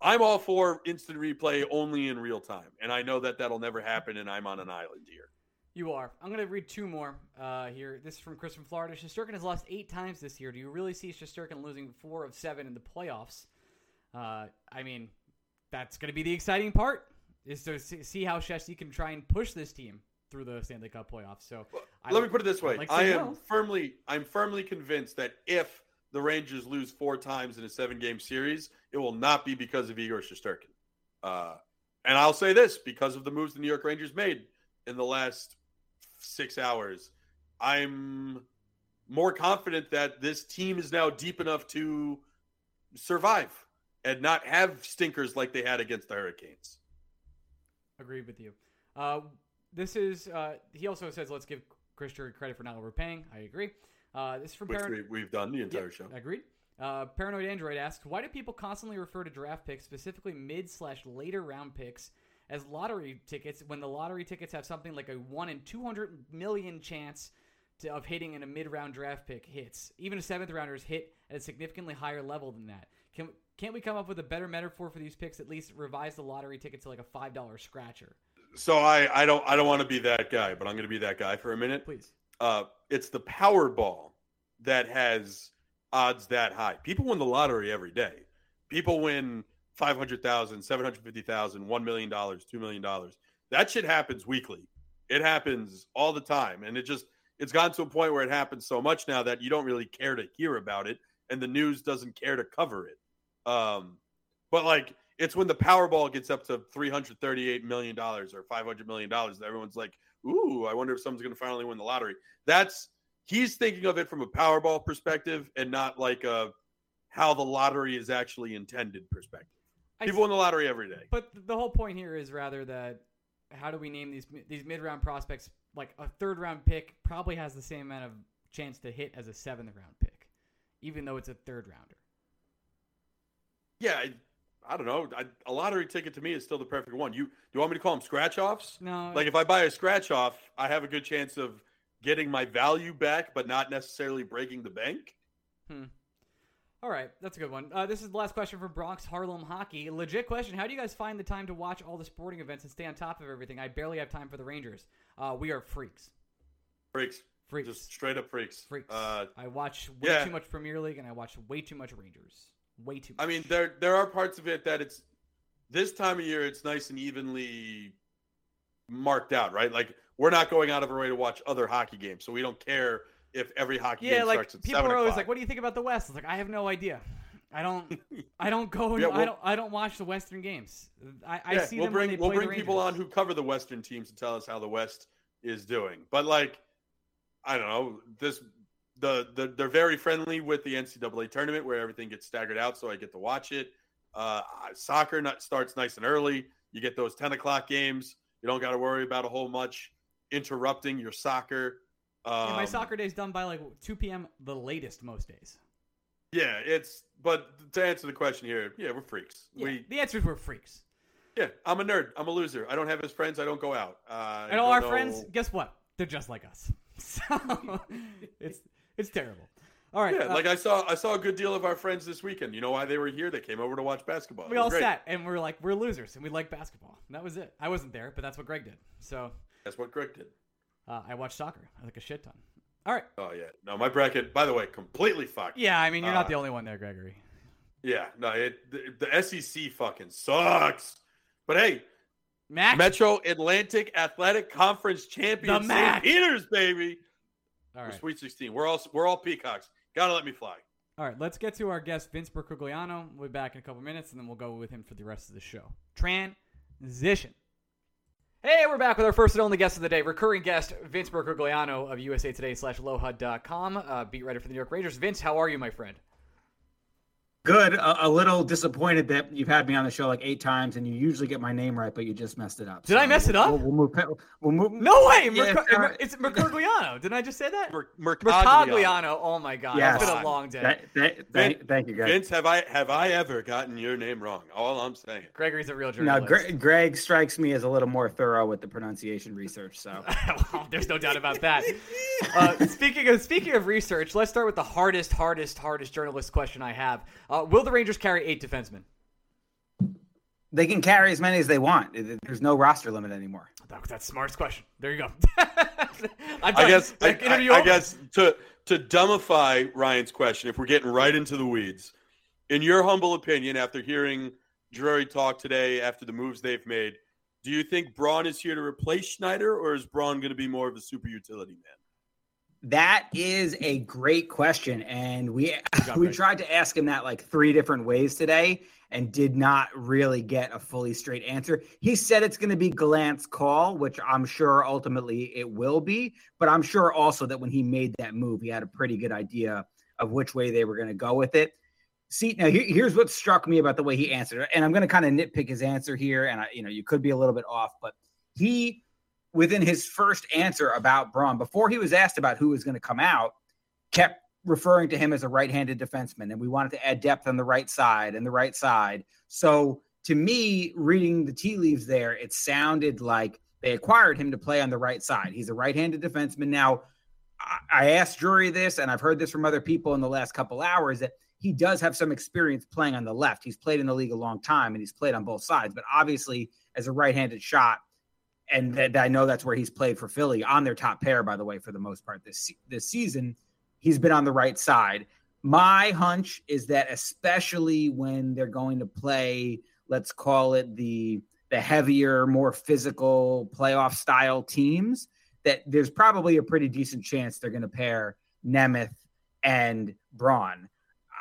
I'm all for instant replay only in real time, and I know that that'll never happen, and I'm on an island here. You are. I'm going to read two more uh, here. This is from Chris from Florida. Shesterkin has lost eight times this year. Do you really see Shesterkin losing four of seven in the playoffs? Uh, I mean, that's going to be the exciting part, is to see see how Shesty can try and push this team through the Stanley Cup playoffs. So I Let me put it this way: like I am firmly, I'm firmly convinced that if the Rangers lose four times in a seven-game series, it will not be because of Igor Shesterkin. Uh, and I'll say this because of the moves the New York Rangers made in the last six hours. I'm more confident that this team is now deep enough to survive and not have stinkers like they had against the Hurricanes. Agreed with you. Uh, this is. Uh, he also says, "Let's give Chris Drury credit for not overpaying." I agree. Uh, this is from Which Parent- we, we've done the entire Yep, show. Agreed. Uh, Paranoid Android asks, why do people constantly refer to draft picks, specifically mid slash later round picks, as lottery tickets when the lottery tickets have something like a one in two hundred million chance to, of hitting in a mid round draft pick hits? Even a seventh rounder is hit at a significantly higher level than that. Can can't we come up with a better metaphor for these picks? At least revise the lottery ticket to like a five dollar scratcher, So I, I don't I don't want to be that guy, but I'm going to be that guy for a minute. please. Uh, it's the Powerball that has odds that high. People win the lottery every day. People win 500,000, 750,000, 1 million dollars, 2 million dollars. that shit happens weekly. It happens all the time, and it just it's gotten to a point where it happens so much now that you don't really care to hear about it, and the news doesn't care to cover it. Um, but like it's when the Powerball gets up to three hundred thirty-eight million dollars or five hundred million dollars that everyone's like, "Ooh, I wonder if someone's going to finally win the lottery." That's he's thinking of it from a Powerball perspective and not like a how the lottery is actually intended perspective. People win the lottery every day. But the whole point here is rather that how do we name these these mid round prospects? Like a third round pick probably has the same amount of chance to hit as a seventh round pick, even though it's a third rounder. Yeah, I don't know. I, a lottery ticket to me is still the perfect one. You do you want me to call them scratch offs? No. Like if I buy a scratch off, I have a good chance of getting my value back, but not necessarily breaking the bank. Hmm. All right, that's a good one. Uh, this is the last question from Bronx Harlem Hockey. Legit question: How do you guys find the time to watch all the sporting events and stay on top of everything? I barely have time for the Rangers. Uh, we are freaks. Freaks. Freaks. Just straight up freaks. Freaks. Uh, I watch way yeah. too much Premier League and I watch way too much Rangers. Way too. much. I mean, there there are parts of it that it's this time of year. It's nice and evenly marked out, right? Like we're not going out of our way to watch other hockey games, so we don't care if every hockey yeah, game like starts at people seven are always o'clock. like, "What do you think about the West?" It's like I have no idea. I don't. I don't go. Yeah, I we'll- don't. I don't watch the Western games. I, I yeah, see we'll them when bring we'll bring people on who cover the Western teams to tell us how the West is doing. But like, I don't know this. The, the they're very friendly with the NCAA tournament where everything gets staggered out, so I get to watch it. Uh, soccer not, starts nice and early. You get those ten o'clock games. You don't got to worry about a whole much interrupting your soccer. Um, Yeah, my soccer day's done by like 2 p.m. the latest most days. Yeah, it's. But to answer the question here, yeah, we're freaks. Yeah, We the answers were freaks. yeah, I'm a nerd. I'm a loser. I don't have his friends. I don't go out. Uh, And all our know- friends, guess what? They're just like us. So it's it's terrible. All right, Yeah, uh, like I saw, I saw a good deal of our friends this weekend. You know why they were here? They came over to watch basketball. we all great. sat and we're like, we're losers and we like basketball. And that was it. I wasn't there, but that's what Greg did. So That's what Greg did. uh, I watched soccer. I like a shit ton. All right. Oh yeah, no, my bracket. By the way, completely fucked. Yeah, I mean, you're not Uh, the only one there, Gregory. Yeah, no, it the, the SEC fucking sucks. But hey, Mac. Metro Atlantic Athletic Conference champion, The St. MAC. Peters, baby. All We're. Sweet Sixteen. We're all we're all peacocks. Gotta let me fly. All right, let's get to our guest, Vince Bercogliano. We'll be back in a couple minutes, and then we'll go with him for the rest of the show. Transition. Hey, we're back with our first and only guest of the day, recurring guest, Vince Bercogliano of USA Today slash lohud.com, uh, beat writer for the New York Rangers. Vince, how are you, my friend? Good. A, a little disappointed that you've had me on the show like eight times, and you usually get my name right, but you just messed it up. Did I mess it up? We'll, we'll move. We'll move. No way! Yeah, Merc- all right. it's Mercogliano. Didn't I just say that? Mer- Mercogliano. Oh my god, Yes. it's been a long day. Th- th- thank, thank you, guys. Vince, have I have I ever gotten your name wrong? All I'm saying. Gregory's a real Now, journalist. Gre- Greg strikes me as a little more thorough with the pronunciation research. So, well, there's no doubt about that. Uh, speaking of speaking of research, let's start with the hardest, hardest, hardest journalist question I have. Uh, Uh, will the Rangers carry eight defensemen? they can carry as many as they want. There's no roster limit anymore. That's the smartest question. There you go. I guess I, I- I guess to to dumbify Ryan's question, if we're getting right into the weeds, in your humble opinion, after hearing Drury talk today, after the moves they've made, do you think Braun is here to replace Schneider, or is Braun going to be more of a super utility man? That is a great question, and we we tried to ask him that like three different ways today, and did not really get a fully straight answer. He said it's going to be Gallant's call, which I'm sure ultimately it will be, but I'm sure also that when he made that move, he had a pretty good idea of which way they were going to go with it. See, now here- here's what struck me about the way he answered and I'm going to kind of nitpick his answer here, and I, you know, you could be a little bit off, but he within his first answer about Braun, before he was asked about who was going to come out, kept referring to him as a right-handed defenseman, and we wanted to add depth on the right side and the right side. So to me, reading the tea leaves there, it sounded like they acquired him to play on the right side. He's a right-handed defenseman. Now, I- asked Drury this, and I've heard this from other people in the last couple hours that he does have some experience playing on the left. He's played in the league a long time, and he's played on both sides. But obviously, as a right-handed shot, and that I know that's where he's played for Philly on their top pair, by the way, for the most part this this season. He's been on the right side. My hunch is that especially when they're going to play, let's call it the the heavier, more physical playoff style teams, that there's probably a pretty decent chance they're going to pair Nemeth and Braun.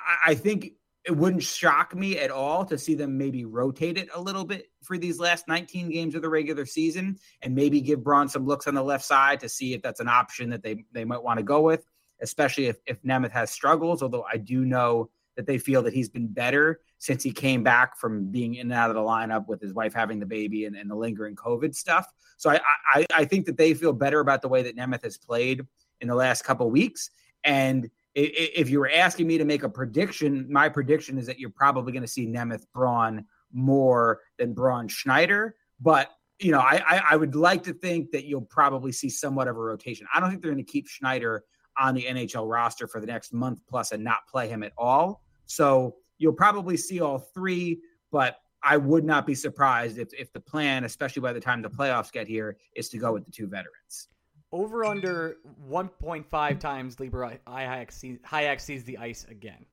I, I think it wouldn't shock me at all to see them maybe rotate it a little bit for these last 19 games of the regular season and maybe give Braun some looks on the left side to see if that's an option that they, they might want to go with, especially if, if Nemeth has struggles. Although I do know that they feel that he's been better since he came back from being in and out of the lineup with his wife having the baby and, and the lingering COVID stuff. So I, I, I think that they feel better about the way that Nemeth has played in the last couple weeks. And if you were asking me to make a prediction, my prediction is that you're probably going to see Nemeth Braun more than Braun Schneider. But you know, I, I, I would like to think that you'll probably see somewhat of a rotation. I don't think they're going to keep Schneider on the NHL roster for the next month plus and not play him at all. So you'll probably see all three, but I would not be surprised if if the plan, especially by the time the playoffs get here, is to go with the two veterans. Over under 1.5 times Libor Hajek sees, Hajek sees the ice again.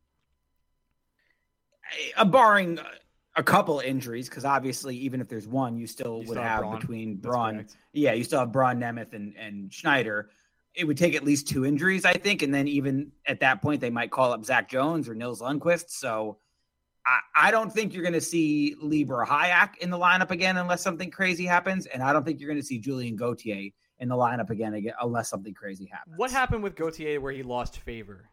A uh, barring a couple injuries, because obviously, even if there's one, you still you would still have, Braun. between Braun. Yeah, you still have Braun, Nemeth, and, and Schneider. It would take at least two injuries, I think. And then even at that point, they might call up Zach Jones or Nils Lundkvist. So I, I don't think you're going to see Libor Hajek in the lineup again unless something crazy happens. And I don't think you're going to see Julien Gauthier in the lineup again, again unless something crazy happens. What happened with Gauthier where he lost favor?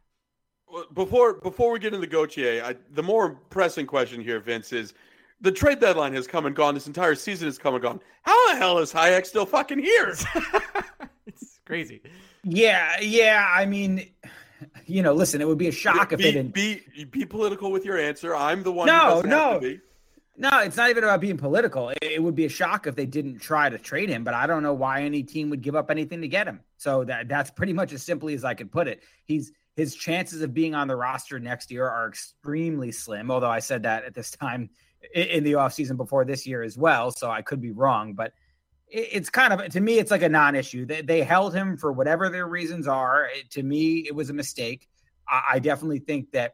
Before before we get into Gauthier, I, the more pressing question here, Vince, is the trade deadline has come and gone. This entire season has come and gone. How the hell is Hajek still fucking here? it's crazy. Yeah, yeah. I mean, you know, listen, it would be a shock be, if they didn't be be political with your answer. I'm the one. No, no. No, it's not even about being political. It would be a shock if they didn't try to trade him, but I don't know why any team would give up anything to get him. So that that's pretty much as simply as I could put it. He's his chances of being on the roster next year are extremely slim, although I said that at this time in the offseason before this year as well, so I could be wrong, but it's kind of to me it's like a non-issue. They, they held him for whatever their reasons are. to me it was a mistake. I, I definitely think that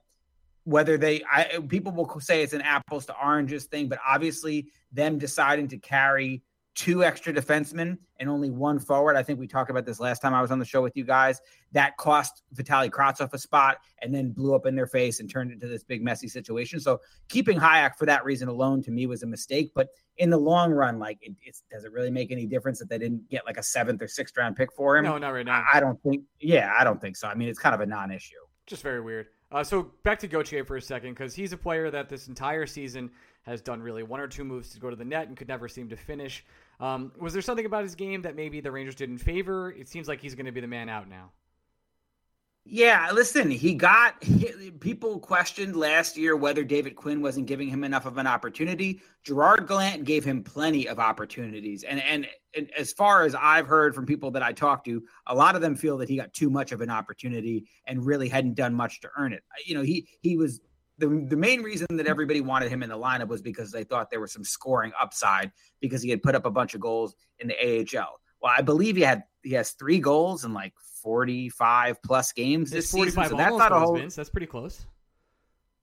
whether they I, people will say it's an apples to oranges thing, but obviously them deciding to carry two extra defensemen and only one forward. I think we talked about this last time I was on the show with you guys. That cost Vitali Kravtsov a spot and then blew up in their face and turned into this big messy situation. So keeping Hajek for that reason alone to me was a mistake. But in the long run, like it, does it really make any difference that they didn't get like a seventh or sixth round pick for him? No, not right now. I, I don't think. Yeah, I don't think so. I mean, it's kind of a non-issue. Just very weird. Uh, so back to Gauthier for a second, because he's a player that this entire season has done really one or two moves to go to the net and could never seem to finish. Um, was there something about his game that maybe the Rangers didn't favor? It seems like he's going to be the man out now. Yeah, listen, he got he, people questioned last year whether David Quinn wasn't giving him enough of an opportunity. Gerard Gallant gave him plenty of opportunities, and, and and as far as I've heard from people that I talked to, a lot of them feel that he got too much of an opportunity and really hadn't done much to earn it. You know, he he was the the main reason that everybody wanted him in the lineup was because they thought there was some scoring upside because he had put up a bunch of goals in the AHL. Well, I believe he had he has three goals in like 45 plus games this season. So that's not a whole. Vince. That's pretty close.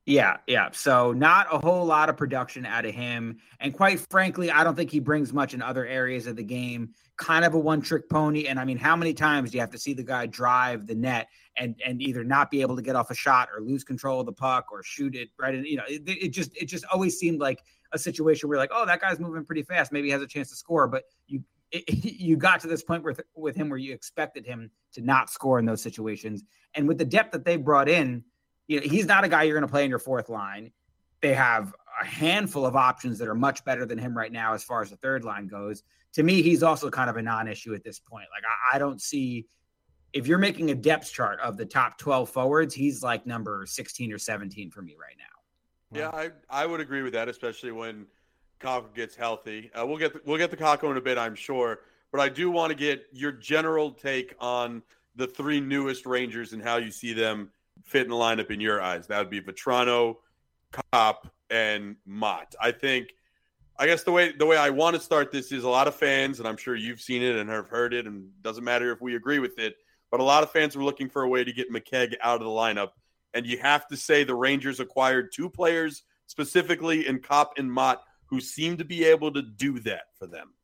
Yeah, yeah. So not a whole lot of production out of him, and quite frankly, I don't think he brings much in other areas of the game. Kind of a one-trick pony. And I mean, how many times do you have to see the guy drive the net and and either not be able to get off a shot or lose control of the puck or shoot it right? And you know, it, it just it just always seemed like a situation where like, oh, that guy's moving pretty fast. Maybe he has a chance to score, but you it, you got to this point with with him where you expected him to not score in those situations. And with the depth that they brought in, you know, he's not a guy you're going to play in your fourth line. They have a handful of options that are much better than him right now as far as the third line goes. To me, he's also kind of a non-issue at this point. Like I, I don't see if you're making a depth chart of the top 12 forwards, he's like number 16 or 17 for me right now. Yeah, I, I would agree with that, especially when Kakko gets healthy. Uh, we'll get the, we'll get the Kakko in a bit, I'm sure. But I do want to get your general take on the three newest Rangers and how you see them fit in the lineup in your eyes. That would be Vatrano, Copp, and Motte. I think. I guess the way the way I want to start this is a lot of fans, and I'm sure you've seen it and have heard it, and doesn't matter if we agree with it, but a lot of fans were looking for a way to get McKegg out of the lineup. And you have to say the Rangers acquired two players specifically in Copp and Motte who seem to be able to do that for them.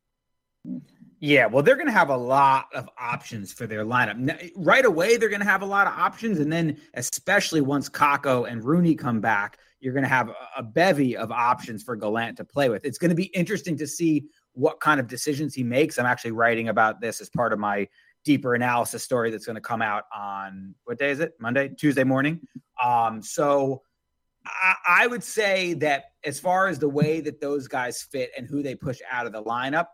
Yeah, well, they're going to have a lot of options for their lineup. Right away, they're going to have a lot of options. And then, especially once Kakko and Rooney come back, you're going to have a bevy of options for Gallant to play with. It's going to be interesting to see what kind of decisions he makes. I'm actually writing about this as part of my deeper analysis story that's going to come out on what day is it? Monday, Tuesday morning. Um, so I, I would say that as far as the way that those guys fit and who they push out of the lineup,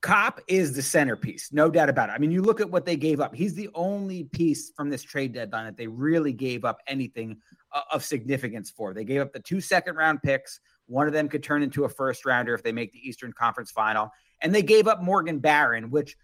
Copp is the centerpiece, no doubt about it. I mean, you look at what they gave up. He's the only piece from this trade deadline that they really gave up anything uh, of significance for. They gave up the two second round picks. One of them could turn into a first rounder if they make the Eastern Conference final. And they gave up Morgan Barron, which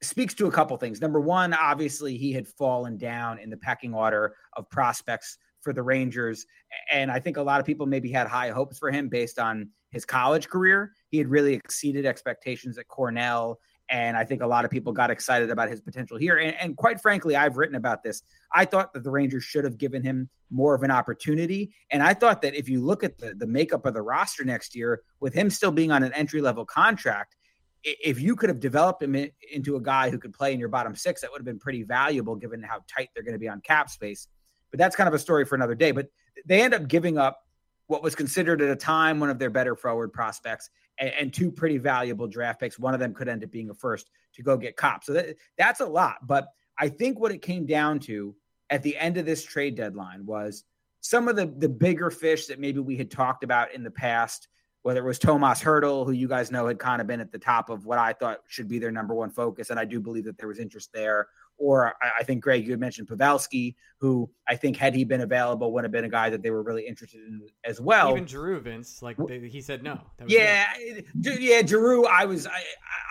speaks to a couple things. Number one, obviously, he had fallen down in the pecking order of prospects for the Rangers. And I think a lot of people maybe had high hopes for him based on his college career. He had really exceeded expectations at Cornell. And I think a lot of people got excited about his potential here. And, and, quite frankly, I've written about this. I thought that the Rangers should have given him more of an opportunity. And I thought that if you look at the, the makeup of the roster next year, with him still being on an entry level contract, if you could have developed him into a guy who could play in your bottom six, that would have been pretty valuable given how tight they're going to be on cap space. But that's kind of a story for another day. But they end up giving up what was considered at a time one of their better forward prospects and, and, two pretty valuable draft picks. One of them could end up being a first to go get Copp. So that, that's a lot. But I think what it came down to at the end of this trade deadline was some of the the bigger fish that maybe we had talked about in the past whether it was Tomas Hertl, who you guys know had kind of been at the top of what I thought should be their number one focus. And I do believe that there was interest there, or I, think Greg, you had mentioned Pavelski, who I think had he been available would have been a guy that they were really interested in as well. Even Giroux, Vince, like they, he said no. yeah, yeah, Giroux. I was I,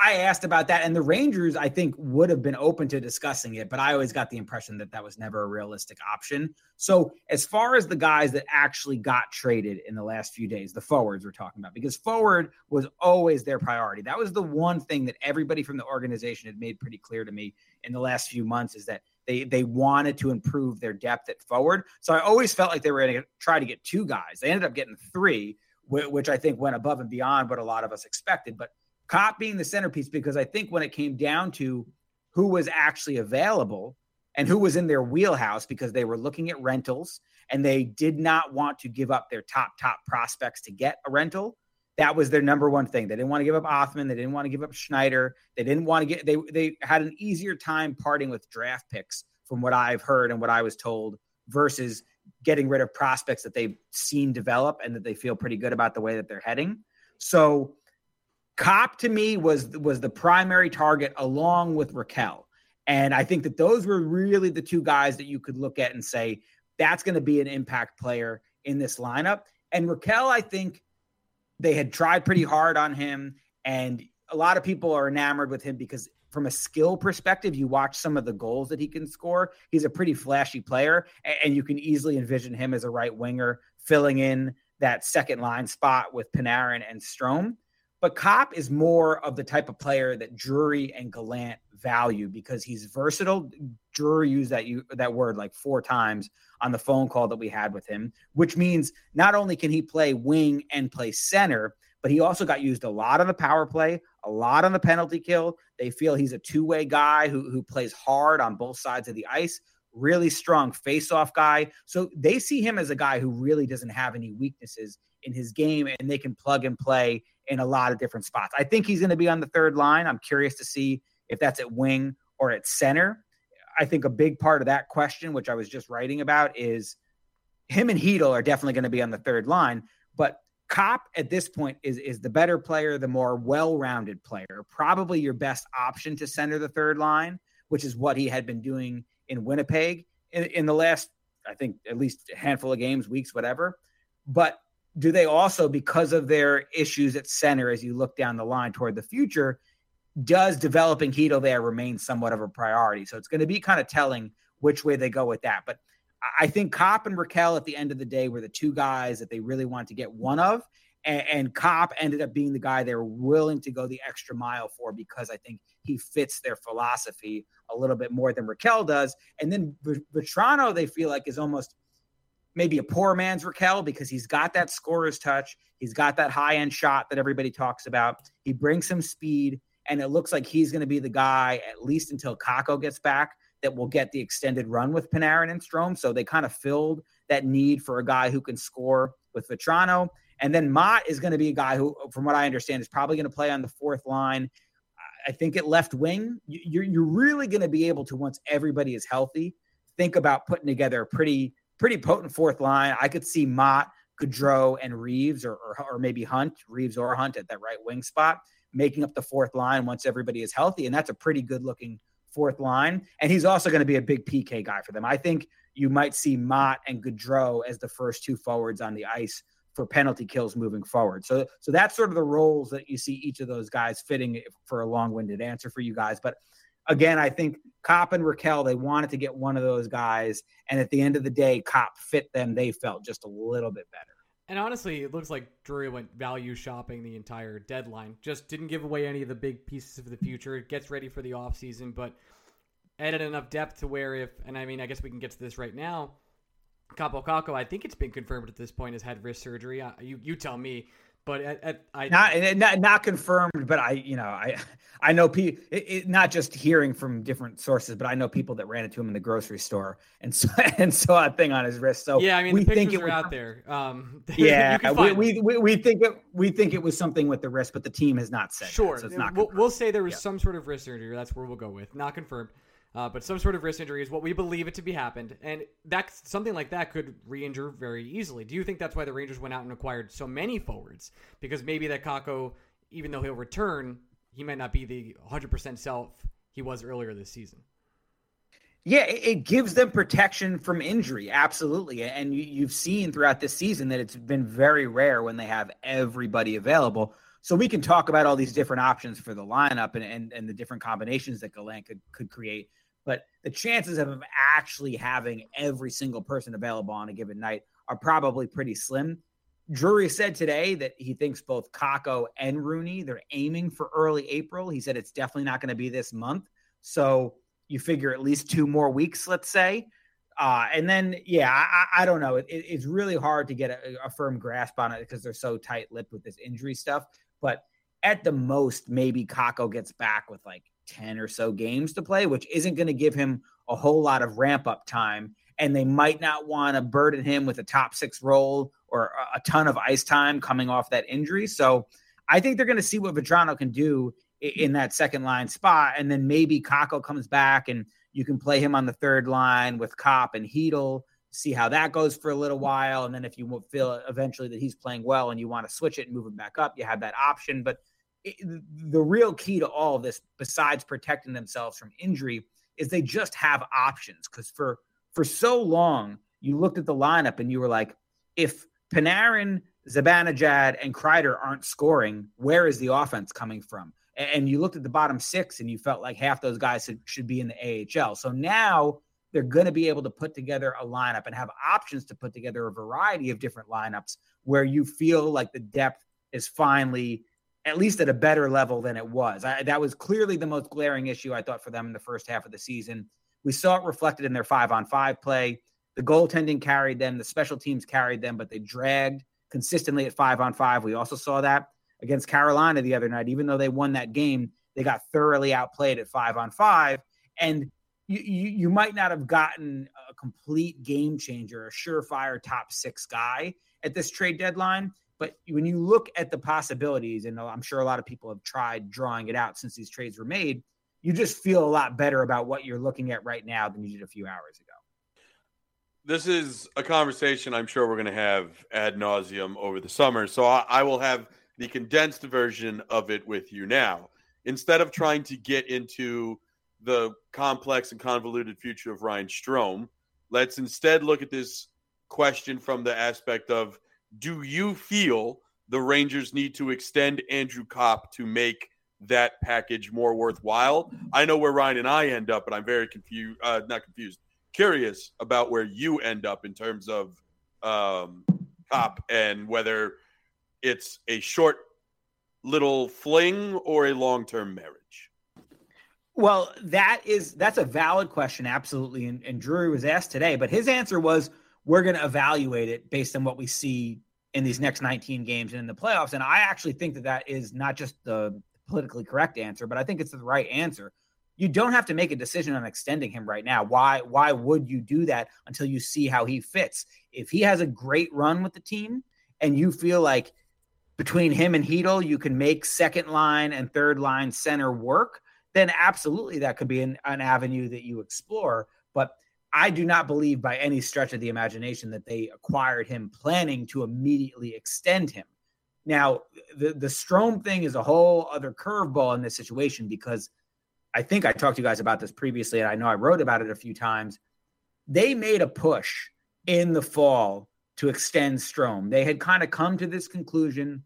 I asked about that, and the Rangers I think would have been open to discussing it, but I always got the impression that that was never a realistic option. So as far as the guys that actually got traded in the last few days, the forwards we're talking about, because forward was always their priority. That was the one thing that everybody from the organization had made pretty clear to me in the last few months is that they they wanted to improve their depth at forward. So I always felt like they were going to try to get two guys. They ended up getting three, which I think went above and beyond what a lot of us expected. But Copp being the centerpiece, because I think when it came down to who was actually available and who was in their wheelhouse, because they were looking at rentals and they did not want to give up their top top prospects to get a rental that was their number one thing. They didn't want to give up Othmann. They didn't want to give up Schneider. They didn't want to get they they had an easier time parting with draft picks from what I've heard and what I was told versus getting rid of prospects that they've seen develop and that they feel pretty good about the way that they're heading. So Copp to me was was the primary target along with Rakell. And I think that those were really the two guys that you could look at and say that's going to be an impact player in this lineup. And Rakell, I think they had tried pretty hard on him, and a lot of people are enamored with him because from a skill perspective, you watch some of the goals that he can score. He's a pretty flashy player, and you can easily envision him as a right winger filling in that second line spot with Panarin and Strome. But Copp is more of the type of player that Drury and Gallant value because he's versatile. Drury used that you that word like four times on the phone call that we had with him, which means not only can he play wing and play center, but he also got used a lot on the power play, a lot on the penalty kill. They feel he's a two-way guy who who plays hard on both sides of the ice, really strong face-off guy. So they see him as a guy who really doesn't have any weaknesses in his game and they can plug and play in a lot of different spots. I think he's going to be on the third line. I'm curious to see if that's at wing or at center. I think a big part of that question, which I was just writing about, is him and Chytil are definitely going to be on the third line. But Copp at this point is is the better player, the more well-rounded player, probably your best option to center the third line, which is what he had been doing in Winnipeg in, in the last, I think, at least a handful of games, weeks, whatever. But do they also, because of their issues at center, as you look down the line toward the future, does developing Chytil there remain somewhat of a priority? So it's going to be kind of telling which way they go with that. But I think Copp and Rakell at the end of the day were the two guys that they really wanted to get one of. And, and Copp ended up being the guy they were willing to go the extra mile for because I think he fits their philosophy a little bit more than Rakell does. And then Vatrano, they feel like is almost – maybe a poor man's Rakell because he's got that scorer's touch. He's got that high end shot that everybody talks about. He brings some speed, and it looks like he's going to be the guy, at least until Kakko gets back, that will get the extended run with Panarin and Strome. So they kind of filled that need for a guy who can score with Vatrano. And then Motte is going to be a guy who, from what I understand, is probably going to play on the fourth line. I think at left wing, you're, you're really going to be able to, once everybody is healthy, think about putting together a pretty pretty potent fourth line. I could see Motte, Gaudreau, and Reaves, or, or, or maybe Hunt, Reaves or Hunt at that right wing spot, making up the fourth line once everybody is healthy, and that's a pretty good looking fourth line. And he's also going to be a big PK guy for them. I think you might see Motte and Gaudreau as the first two forwards on the ice for penalty kills moving forward. So so that's sort of the roles that you see each of those guys fitting for a long-winded answer for you guys. But again, I think Copp and Rakell, they wanted to get one of those guys. And at the end of the day, Copp fit them. They felt just a little bit better. And honestly, it looks like Drury went value shopping the entire deadline. Just didn't give away any of the big pieces of the future. Gets ready for the offseason, but added enough depth to where if, and I mean, I guess we can get to this right now. Kaapo Kakko, I think it's been confirmed at this point, has had wrist surgery. Uh, you you tell me. But at, at, I not, not not confirmed, but I you know I I know people not just hearing from different sources, but I know people that ran into him in the grocery store and saw and saw a thing on his wrist. So yeah, I mean we think it was, out there. Um, yeah, we, we, we, we think it we think it was something with the wrist, but the team has not said. Sure, that, so it's not. We'll, we'll, say there was yeah. some sort of wrist surgery. That's where we'll go with. Not confirmed. Uh, but some sort of wrist injury is what we believe it to be happened, and that's something like that could re-injure very easily. Do you think that's why the Rangers went out and acquired so many forwards? Because maybe that Kakko, even though he'll return, he might not be the 100% self he was earlier this season. Yeah, it gives them protection from injury, absolutely. And you've seen throughout this season that it's been very rare when they have everybody available. So we can talk about all these different options for the lineup and, and, and the different combinations that Gallant could, could create but the chances of him actually having every single person available on a given night are probably pretty slim. Drury said today that he thinks both Kakko and Rooney, they're aiming for early April. He said it's definitely not going to be this month. So you figure at least two more weeks, let's say. Uh, and then, yeah, I, I don't know. It, it's really hard to get a, a firm grasp on it because they're so tight lipped with this injury stuff. But at the most, maybe Kakko gets back with like 10 or so games to play, which isn't going to give him a whole lot of ramp up time. And they might not want to burden him with a top six role or a ton of ice time coming off that injury. So I think they're going to see what Vatrano can do in that second line spot. And then maybe Kakko comes back and you can play him on the third line with Copp and Chytil, see how that goes for a little while. And then if you feel eventually that he's playing well and you want to switch it and move him back up, you have that option. But the real key to all of this, besides protecting themselves from injury, is they just have options. Because for for so long, you looked at the lineup and you were like, if Panarin, Zibanejad, and Kreider aren't scoring, where is the offense coming from? And you looked at the bottom six and you felt like half those guys should be in the AHL. So now they're going to be able to put together a lineup and have options to put together a variety of different lineups where you feel like the depth is finally at least at a better level than it was. I, that was clearly the most glaring issue I thought for them in the first half of the season. We saw it reflected in their five on five play. The goaltending carried them, the special teams carried them, but they dragged consistently at five on five. We also saw that against Carolina the other night. Even though they won that game, they got thoroughly outplayed at five on five. And you, you, might not have gotten a complete game changer, a surefire top six guy at this trade deadline. But when you look at the possibilities, and I'm sure a lot of people have tried drawing it out since these trades were made, you just feel a lot better about what you're looking at right now than you did a few hours ago. This is a conversation I'm sure we're going to have ad nauseum over the summer. So I, I will have the condensed version of it with you now. Instead of trying to get into the complex and convoluted future of Ryan Strome. let's instead look at this question from the aspect of do you feel the Rangers need to extend Andrew Copp to make that package more worthwhile? I know where Ryan and I end up, but I'm very confused, uh, not confused, curious about where you end up in terms of um, Copp and whether it's a short little fling or a long term marriage. Well, that is that's a valid question, absolutely. And, and Drury was asked today, but his answer was we're going to evaluate it based on what we see in these next 19 games and in the playoffs. And I actually think that that is not just the politically correct answer, but I think it's the right answer. You don't have to make a decision on extending him right now. Why? Why would you do that until you see how he fits? If he has a great run with the team, and you feel like between him and Chytil, you can make second line and third line center work, then absolutely that could be an, an avenue that you explore. But I do not believe by any stretch of the imagination that they acquired him planning to immediately extend him. Now, the the Strome thing is a whole other curveball in this situation because I think I talked to you guys about this previously, and I know I wrote about it a few times. They made a push in the fall to extend Strome. They had kind of come to this conclusion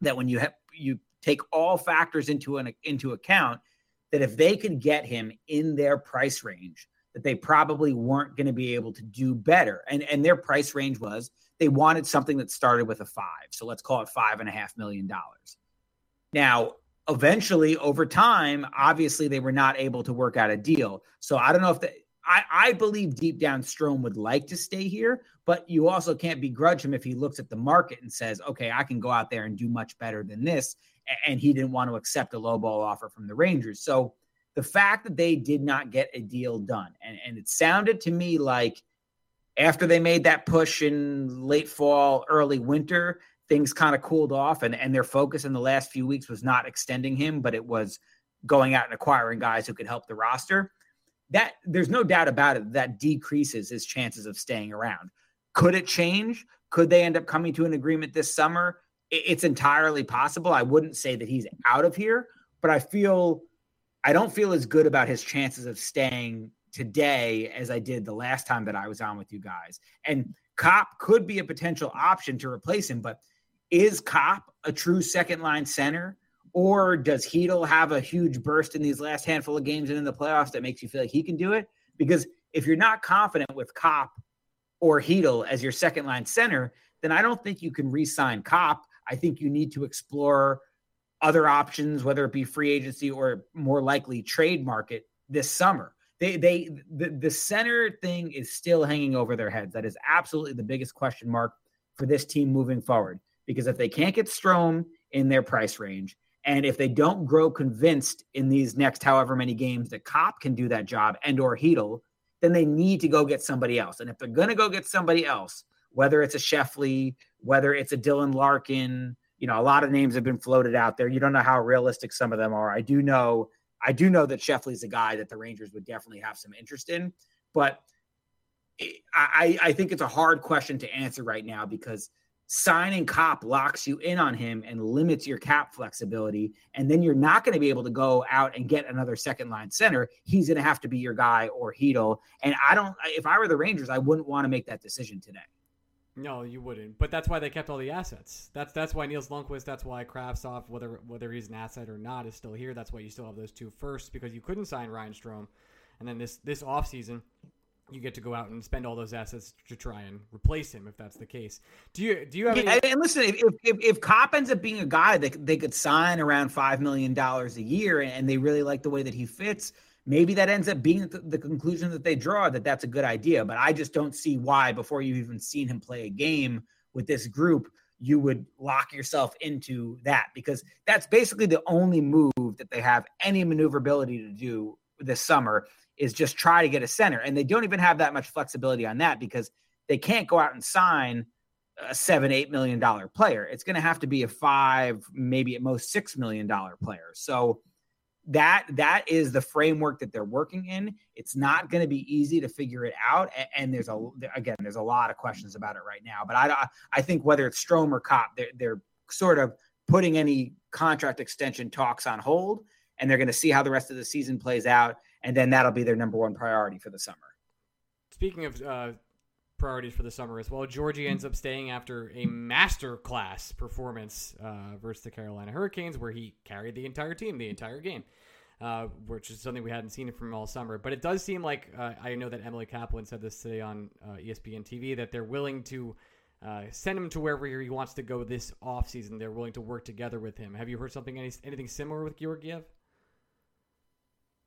that when you have you take all factors into an into account, that if they could get him in their price range, that they probably weren't going to be able to do better. And and their price range was they wanted something that started with a five. So let's call it five and a half million dollars. Now, eventually, over time, obviously they were not able to work out a deal. So I don't know if the I, I believe deep down Strome would like to stay here, but you also can't begrudge him if he looks at the market and says, okay, I can go out there and do much better than this. And he didn't want to accept a low ball offer from the Rangers. So the fact that they did not get a deal done, and, and it sounded to me like after they made that push in late fall, early winter, things kind of cooled off, and, and their focus in the last few weeks was not extending him, but it was going out and acquiring guys who could help the roster. That there's no doubt about it that decreases his chances of staying around. Could it change? Could they end up coming to an agreement this summer? It's entirely possible. I wouldn't say that he's out of here, but I feel I don't feel as good about his chances of staying today as I did the last time that I was on with you guys. And Copp could be a potential option to replace him, but is Copp a true second line center? Or does Chytil have a huge burst in these last handful of games and in the playoffs that makes you feel like he can do it? Because if you're not confident with Copp or Chytil as your second line center, then I don't think you can re sign Copp. I think you need to explore other options, whether it be free agency or more likely trade market this summer. They, they, the, the center thing is still hanging over their heads. That is absolutely the biggest question mark for this team moving forward. Because if they can't get Strome in their price range, and if they don't grow convinced in these next however many games that Copp can do that job and or Chytil, then they need to go get somebody else. And if they're going to go get somebody else, whether it's a Scheifele, whether it's a Dylan Larkin, you know, a lot of names have been floated out there. You don't know how realistic some of them are. I do know, I do know that Scheifele's a guy that the Rangers would definitely have some interest in, but I, I think it's a hard question to answer right now because signing Copp locks you in on him and limits your cap flexibility. And then you're not going to be able to go out and get another second line center. He's going to have to be your guy or Chytil. And I don't, if I were the Rangers, I wouldn't want to make that decision today. No, you wouldn't. But that's why they kept all the assets. That's that's why Nils Lundkvist, that's why Kravtsov, whether whether he's an asset or not, is still here. That's why you still have those two first because you couldn't sign Ryan Strome. And then this this offseason, you get to go out and spend all those assets to try and replace him if that's the case. Do you do you have? Yeah, any- and listen, if, if if Copp ends up being a guy that they could sign around five million dollars a year, and they really like the way that he fits, maybe that ends up being the conclusion that they draw that that's a good idea. But I just don't see why before you've even seen him play a game with this group. You would lock yourself into that because that's basically the only move that they have any maneuverability to do this summer is just try to get a center. And they don't even have that much flexibility on that because they can't go out and sign a seven, eight million dollar player. It's going to have to be a five, maybe at most six million dollar player. So that that is the framework that they're working in. It's not going to be easy to figure it out, and, and, there's a again there's a lot of questions about it right now. But I I think whether it's Strome or Copp they're, they're sort of putting any contract extension talks on hold, and they're going to see how the rest of the season plays out and then that'll be their number one priority for the summer. Speaking of uh, priorities for the summer as well, Georgie ends up staying after a master class performance uh, versus the Carolina Hurricanes, where he carried the entire team the entire game. Uh, which is something we hadn't seen from all summer. But it does seem like uh, I know that Emily Kaplan said this today on uh, ESPN TV that they're willing to uh, send him to wherever he wants to go this offseason. They're willing to work together with him. Have you heard something any, anything similar with Georgiev?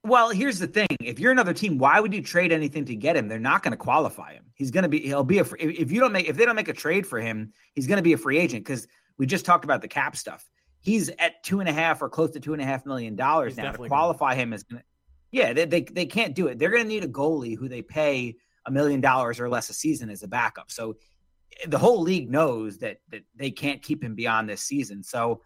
Well, here's the thing: if you're another team, why would you trade anything to get him? They're not going to qualify him. He's going to be. He'll be a. If you don't make, if they don't make a trade for him, he's going to be a free agent because we just talked about the cap stuff. He's at two and a half or close to two and a half million dollars now. To qualify him as, yeah, they, they they can't do it. They're going to need a goalie who they pay a million dollars or less a season as a backup. So eh, the whole league knows that that they can't keep him beyond this season. So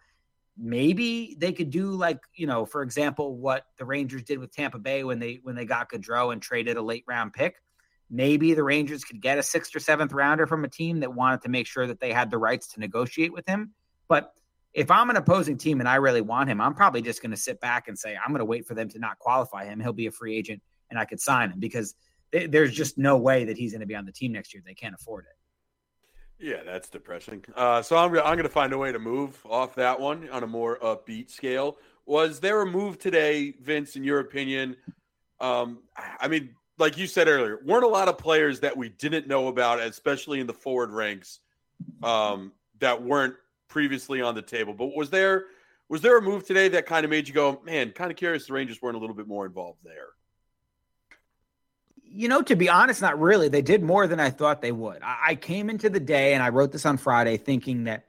maybe they could do like you know for example what the rangers did with tampa bay when they when they got Gaudreau and traded a late round pick. Maybe the rangers could get a sixth or seventh rounder from a team that wanted to make sure that they had the rights to negotiate with him. But if i'm an opposing team and i really want him i'm probably just going to sit back and say i'm going to wait for them to not qualify him. He'll be a free agent and i could sign him because there's just no way that he's going to be on the team next year. They can't afford it yeah, that's depressing. Uh, so I'm, I'm going to find a way to move off that one on a more upbeat scale. Was there a move today, Vince, in your opinion? Um, I mean, like you said earlier, weren't a lot of players that we didn't know about, especially in the forward ranks, um, that weren't previously on the table. But was there was there a move today that kind of made you go, man, kind of curious the Rangers weren't a little bit more involved there? You know, to be honest, not really. They did more than I thought they would. I, I came into the day and I wrote this on Friday thinking that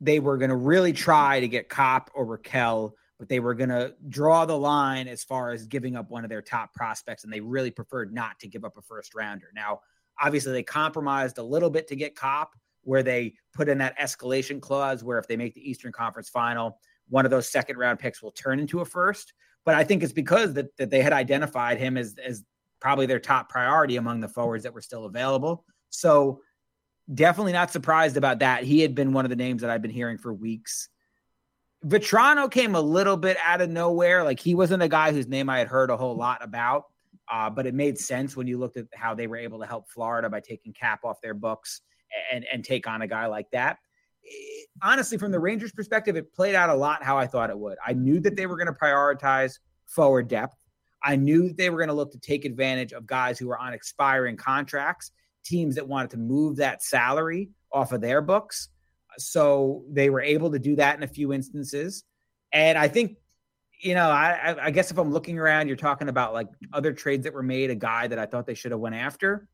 they were going to really try to get Copp or Rakell, but they were going to draw the line as far as giving up one of their top prospects, and they really preferred not to give up a first rounder. Now, obviously, they compromised a little bit to get Copp, where they put in that escalation clause where if they make the Eastern Conference final, one of those second round picks will turn into a first. But I think it's because that, that they had identified him as, as probably their top priority among the forwards that were still available. So definitely not surprised about that. He had been one of the names that I've been hearing for weeks. Vatrano came a little bit out of nowhere. Like he wasn't a guy whose name I had heard a whole lot about, uh, but it made sense when you looked at how they were able to help Florida by taking cap off their books and and take on a guy like that. It, honestly, from the Rangers' perspective, it played out a lot how I thought it would. I knew that they were going to prioritize forward depth. I knew they were going to look to take advantage of guys who were on expiring contracts, teams that wanted to move that salary off of their books. So they were able to do that in a few instances. And I think, you know, I, I guess if I'm looking around, you're talking about like other trades that were made, a guy that I thought they should have went after.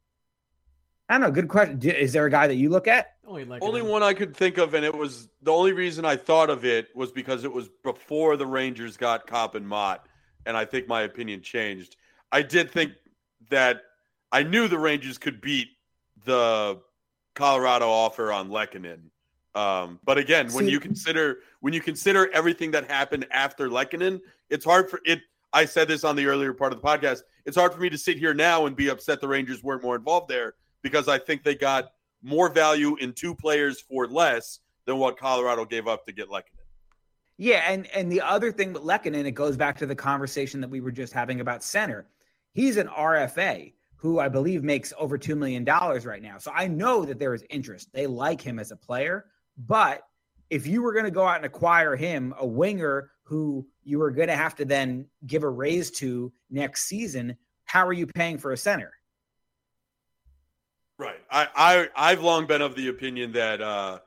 I don't know. Good question. Is there a guy that you look at? Only, like only one I could think of, and it was the only reason I thought of it was because it was before the Rangers got Copp and Motte and I think my opinion changed. I did think that I knew the Rangers could beat the Colorado offer on Lehkonen. Um, but again, when See, you consider when you consider everything that happened after Lehkonen, it's hard for it. I said this on the earlier part of the podcast. It's hard for me to sit here now and be upset the Rangers weren't more involved there because I think they got more value in two players for less than what Colorado gave up to get Lehkonen. Yeah, and and the other thing with Lehkonen, it goes back to the conversation that we were just having about center. He's an RFA who I believe makes over two million dollars right now. So I know that there is interest. They like him as a player, but if you were going to go out and acquire him, a winger who you were going to have to then give a raise to next season, how are you paying for a center? Right. I, I I've long been of the opinion that uh,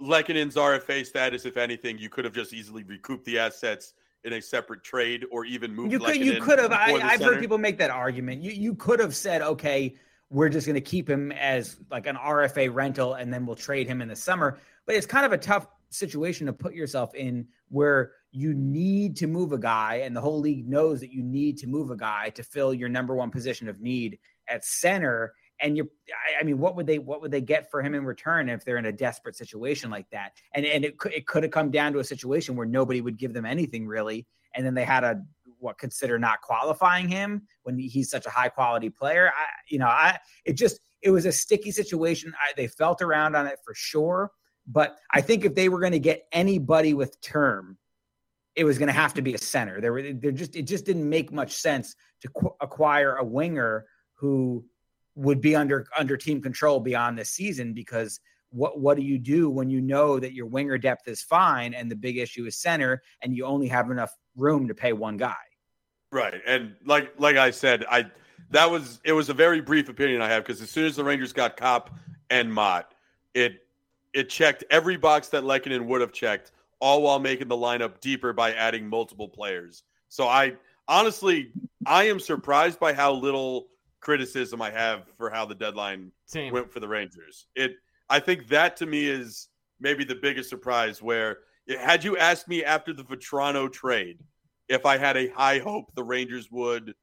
Lehkonen's RFA status, if anything, you could have just easily recouped the assets in a separate trade or even moved. You could, you could have. I, have heard people make that argument. You you could have said, okay, we're just going to keep him as like an RFA rental, and then we'll trade him in the summer. But it's kind of a tough situation to put yourself in where you need to move a guy, and the whole league knows that you need to move a guy to fill your number one position of need at center and you I mean what would they what would they get for him in return if they're in a desperate situation like that? And and it could it could have come down to a situation where nobody would give them anything really. And then they had a what consider not qualifying him when he's such a high quality player. I you know I it just it was a sticky situation. I, they felt around on it for sure. But I think if they were going to get anybody with term it was going to have to be a center. There were there just it just didn't make much sense to qu- acquire a winger who would be under under team control beyond this season because what what do you do when you know that your winger depth is fine and the big issue is center and you only have enough room to pay one guy? Right. And like like i said i that was it was a very brief opinion i have because as soon as the rangers got Copp and Motte it it checked every box that Lehkonen would have checked all while making the lineup deeper by adding multiple players. So i honestly, I am surprised by how little criticism I have for how the deadline Same. went for the Rangers. It I think that to me is maybe the biggest surprise where had you asked me after the Vatrano trade if I had a high hope the Rangers would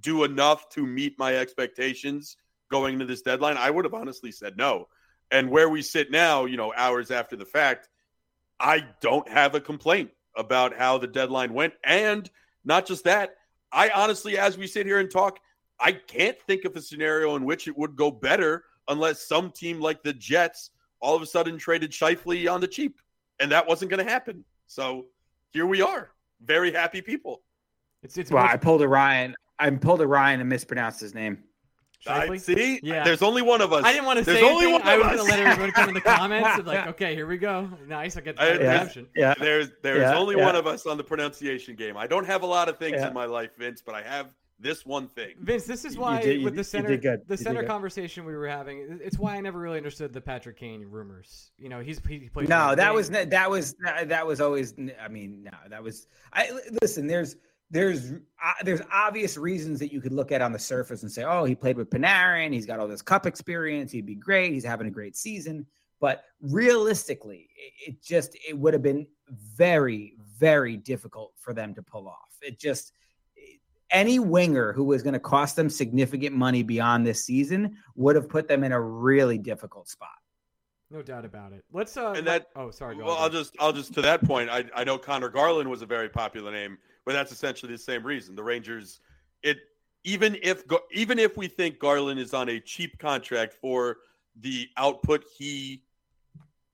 do enough to meet my expectations going into this deadline, I would have honestly said no. And where we sit now, you know, hours after the fact, I don't have a complaint about how the deadline went. And not just that, I honestly, as we sit here and talk, I can't think of a scenario in which it would go better unless some team like the Jets all of a sudden traded Scheifele on the cheap. And that wasn't going to happen. So here we are. Very happy people. It's it's Well, much- I pulled a Ryan. I pulled a Ryan and mispronounced his name. I see. Yeah. There's only one of us. I didn't want to There's say only anything. one I of was going to let everyone come in the comments and like, okay, here we go. Nice, I get I- that yeah. redemption. Yeah. There's there's Yeah, only yeah. one of us on the pronunciation game. I don't have a lot of things Yeah. in my life, Vince, but I have this one thing. Vince, this is You why did- you with the center good. the center conversation we were having, it's why I never really understood the Patrick Kane rumors. You know, he's he played No, that Kane. was that was that was always. I mean, no, that was. I listen. There's there's uh, there's obvious reasons that you could look at on the surface and say, oh, he played with Panarin. He's got all this cup experience. He'd be great. He's having a great season. But realistically, it, it just it would have been very very difficult for them to pull off. It just any winger who was going to cost them significant money beyond this season would have put them in a really difficult spot. no doubt about it. Let's uh And that- oh sorry, go Well, on, I'll just I'll just to that point. I I know Conor Garland was a very popular name, but that's essentially the same reason. The Rangers, it even if Gar- even if we think Garland is on a cheap contract for the output he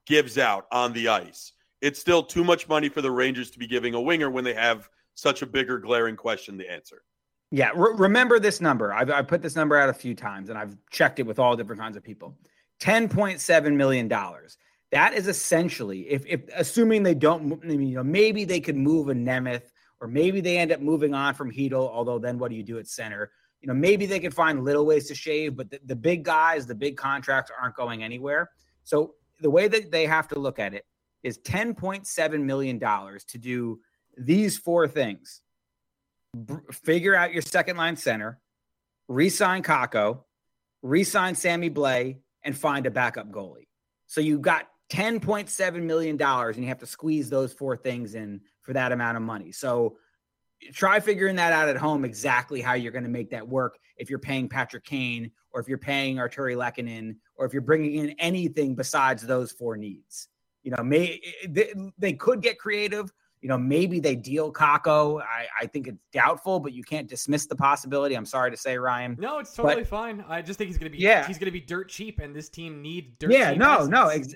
gives out on the ice, it's still too much money for the Rangers to be giving a winger when they have such a bigger glaring question to answer. Yeah, re- remember this number. I've, I've put this number out a few times, and I've checked it with all different kinds of people. Ten point seven million dollars. That is essentially, if, if assuming they don't, you know, maybe they could move a Nemeth, or maybe they end up moving on from Chytil. Although then, what do you do at center? You know, maybe they could find little ways to shave, but the, the big guys, the big contracts aren't going anywhere. So the way that they have to look at it is ten point seven million dollars to do these four things br- figure out your second line center, resign Kakko, re-sign Sammy Blais, and find a backup goalie. So you've got ten point seven million dollars, and you have to squeeze those four things in for that amount of money. So try figuring that out at home exactly how you're going to make that work if you're paying Patrick Kane or if you're paying Artturi Lehkonen or if you're bringing in anything besides those four needs. You know, may eh, eh, they, they could get creative. You know, maybe they deal Kakko. I, I think it's doubtful, but you can't dismiss the possibility. I'm sorry to say, Ryan. No, it's totally fine. I just think he's gonna be Yeah. he's gonna be dirt cheap, and this team needs dirt cheap. yeah, no, no, ex-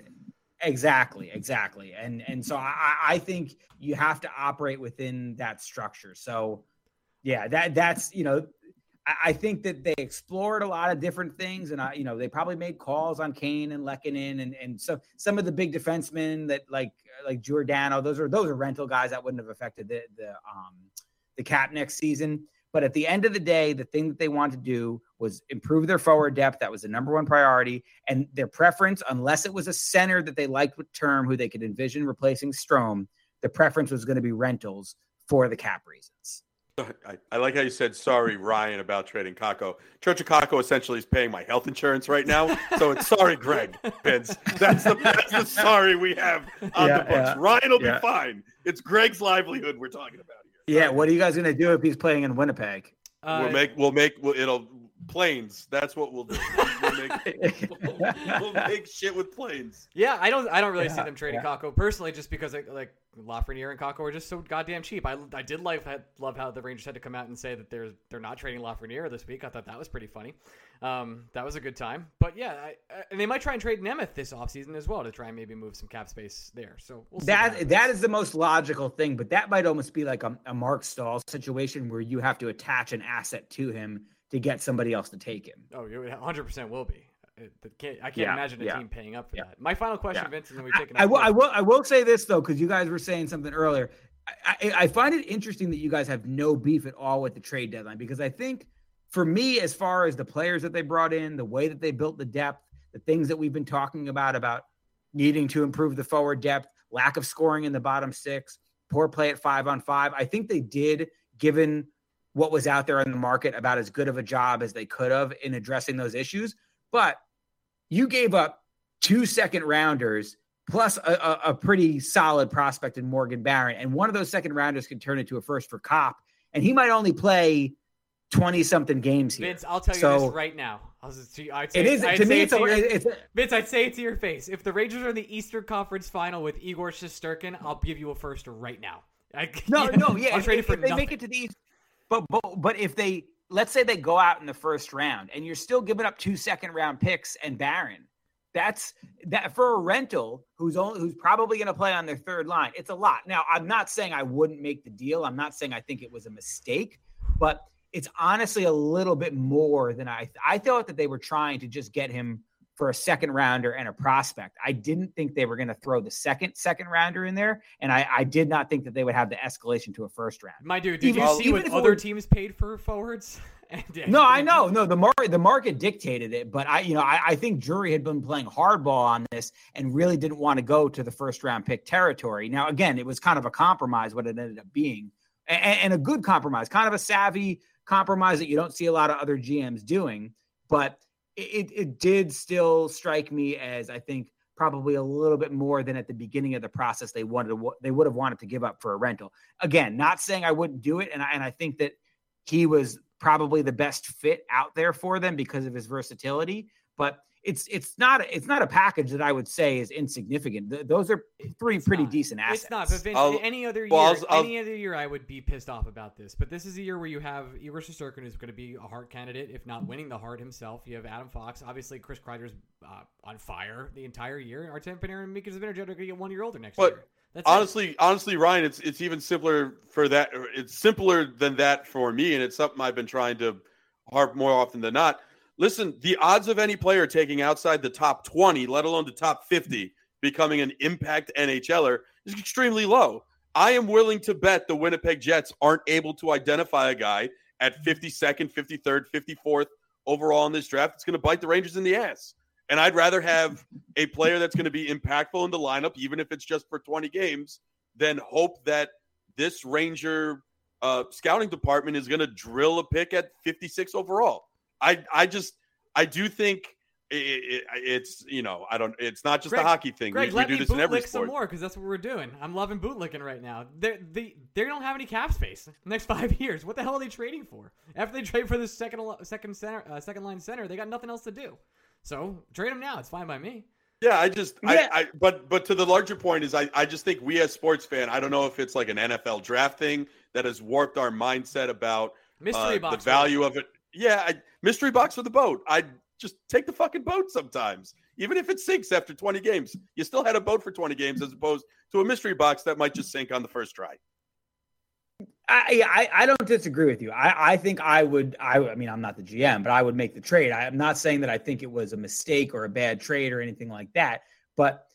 exactly, exactly. And and so I, I- I think you have to operate within that structure. So yeah, that that's you know, I, think that they explored a lot of different things, and I you know they probably made calls on Kane and Lehkonen and and so some of the big defensemen that like like Giordano. Those are those are rental guys that wouldn't have affected the the um the cap next season. But at the end of the day, the thing that they wanted to do was improve their forward depth. That was the number one priority. And their preference, unless it was a center that they liked with term, who they could envision replacing Strome, the preference was going to be rentals for the cap reasons. I, I like how you said sorry, Ryan, about trading Kakko. Church of Kakko essentially is paying my health insurance right now. So it's sorry, Greg, Vince. That's the that's the sorry we have on Yeah, the books. yeah, Ryan will yeah. be fine. It's Greg's livelihood we're talking about here. Yeah. What are you guys going to do if he's playing in Winnipeg? Uh, we'll make we'll make we'll, it'll planes. That's what we'll do. We'll make, we'll make shit with planes. Yeah, I don't. I don't really see them trading yeah. Kakko personally, just because like, like Lafreniere and Kako are just so goddamn cheap. I, I did love love how the Rangers had to come out and say that they're they're not trading Lafreniere this week. I thought that was pretty funny. Um, that was a good time. But yeah, I, I, and they might try and trade Nemeth this offseason as well to try and maybe move some cap space there. So we'll see That that is the most logical thing, but that might almost be like a, a Marc Staal situation where you have to attach an asset to him to get somebody else to take him. Oh, you 100 percent will be. Can't, I can't Yeah, imagine a yeah. team paying up for Yeah. that. My final question, Yeah. Vince, and then we take I, I will, I will I will say this though, because you guys were saying something earlier. I, I, I find it interesting that you guys have no beef at all with the trade deadline because I think for me, as far as the players that they brought in, the way that they built the depth, the things that we've been talking about about needing to improve the forward depth, lack of scoring in the bottom six, poor play at five on five. I think they did, given what was out there in the market about as good of a job as they could have in addressing those issues. But you gave up two second rounders plus a, a, a pretty solid prospect in Morgan Barron. And one of those second rounders can turn into a first for Copp. And he might only play 20 something games here. Vince, I'll tell you so, this right now. I'll just, say, it is, I'd to me, it's, your, it's Vince, I'd say it to your face. If the Rangers are in the Eastern Conference final with Igor Shesterkin, I'll give you a first right now. I, no, yeah, no, yeah. I'll if, trade if, it for if they nothing. make it to the East, but, but, but if they, let's say they go out in the first round and you're still giving up two second round picks and Barron, that's that for a rental who's only who's probably going to play on their third line. It's a lot. Now, I'm not saying I wouldn't make the deal. I'm not saying I think it was a mistake, but it's honestly a little bit more than I I thought that they were trying to just get him for a second rounder and a prospect. I didn't think they were going to throw the second second rounder in there, and I, I did not think that they would have the escalation to a first round. My dude, did Even- you see what other were- teams paid for forwards? No, I know. No, the market the market dictated it, but I, you know, I, I think Drury had been playing hardball on this and really didn't want to go to the first round pick territory. Now, again, it was kind of a compromise what it ended up being, and, and a good compromise, kind of a savvy compromise that you don't see a lot of other GMs doing. But it, it did still strike me as I think probably a little bit more than at the beginning of the process they wanted to, they would have wanted to give up for a rental. Again, not saying I wouldn't do it, and I, and I think that he was probably the best fit out there for them because of his versatility. But it's it's not it's not a package that I would say is insignificant. Th- those are three It's pretty not. decent assets. It's not. But Vince, I'll- any other year, well, I'll- I'll- any other year, I would be pissed off about this. But this is a year where you have Igor Shesterkin, who's going to be a Hart candidate, if not winning the Hart himself. You have Adam Fox. Obviously, Chris Kreider's uh, on fire the entire year. Artem Panarin and Mika Zibanejad are going to get one year older next But year. That's it. honestly, honestly, Ryan, it's it's even simpler for that. It's simpler than that for me, and it's something I've been trying to harp more often than not. Listen, the odds of any player taking outside the top twenty, let alone the top fifty, becoming an impact NHLer is extremely low. I am willing to bet the Winnipeg Jets aren't able to identify a guy at 52nd, 53rd, 54th overall in this draft. It's going to bite the Rangers in the ass. And I'd rather have a player that's going to be impactful in the lineup, even if it's just for 20 games, than hope that this Ranger uh, scouting department is going to drill a pick at 56 overall. I, I just, I do think it, it, it's, you know, I don't, it's not just Greg- a hockey thing. Greg, we, we let do me this in every bootlick some more because that's what we're doing. I'm loving bootlicking right now. They they they don't have any cap space the next five years. What the hell are they trading for? After they trade for the second second center uh, second line center, they got nothing else to do. So trade them now. It's fine by me. Yeah, I just, Yeah. I, I, but, but to the larger point is, I, I just think we as sports fan, I don't know if it's like an NFL draft thing that has warped our mindset about Mystery uh, box. the value of it. Yeah, I, mystery box for the boat. I just take the fucking boat sometimes, even if it sinks after 20 games. You still had a boat for 20 games as opposed to a mystery box that might just sink on the first try. I, I I don't disagree with you. I, I think I would I I mean I'm not the GM, but I would make the trade. I'm not saying that I think it was a mistake or a bad trade or anything like that. But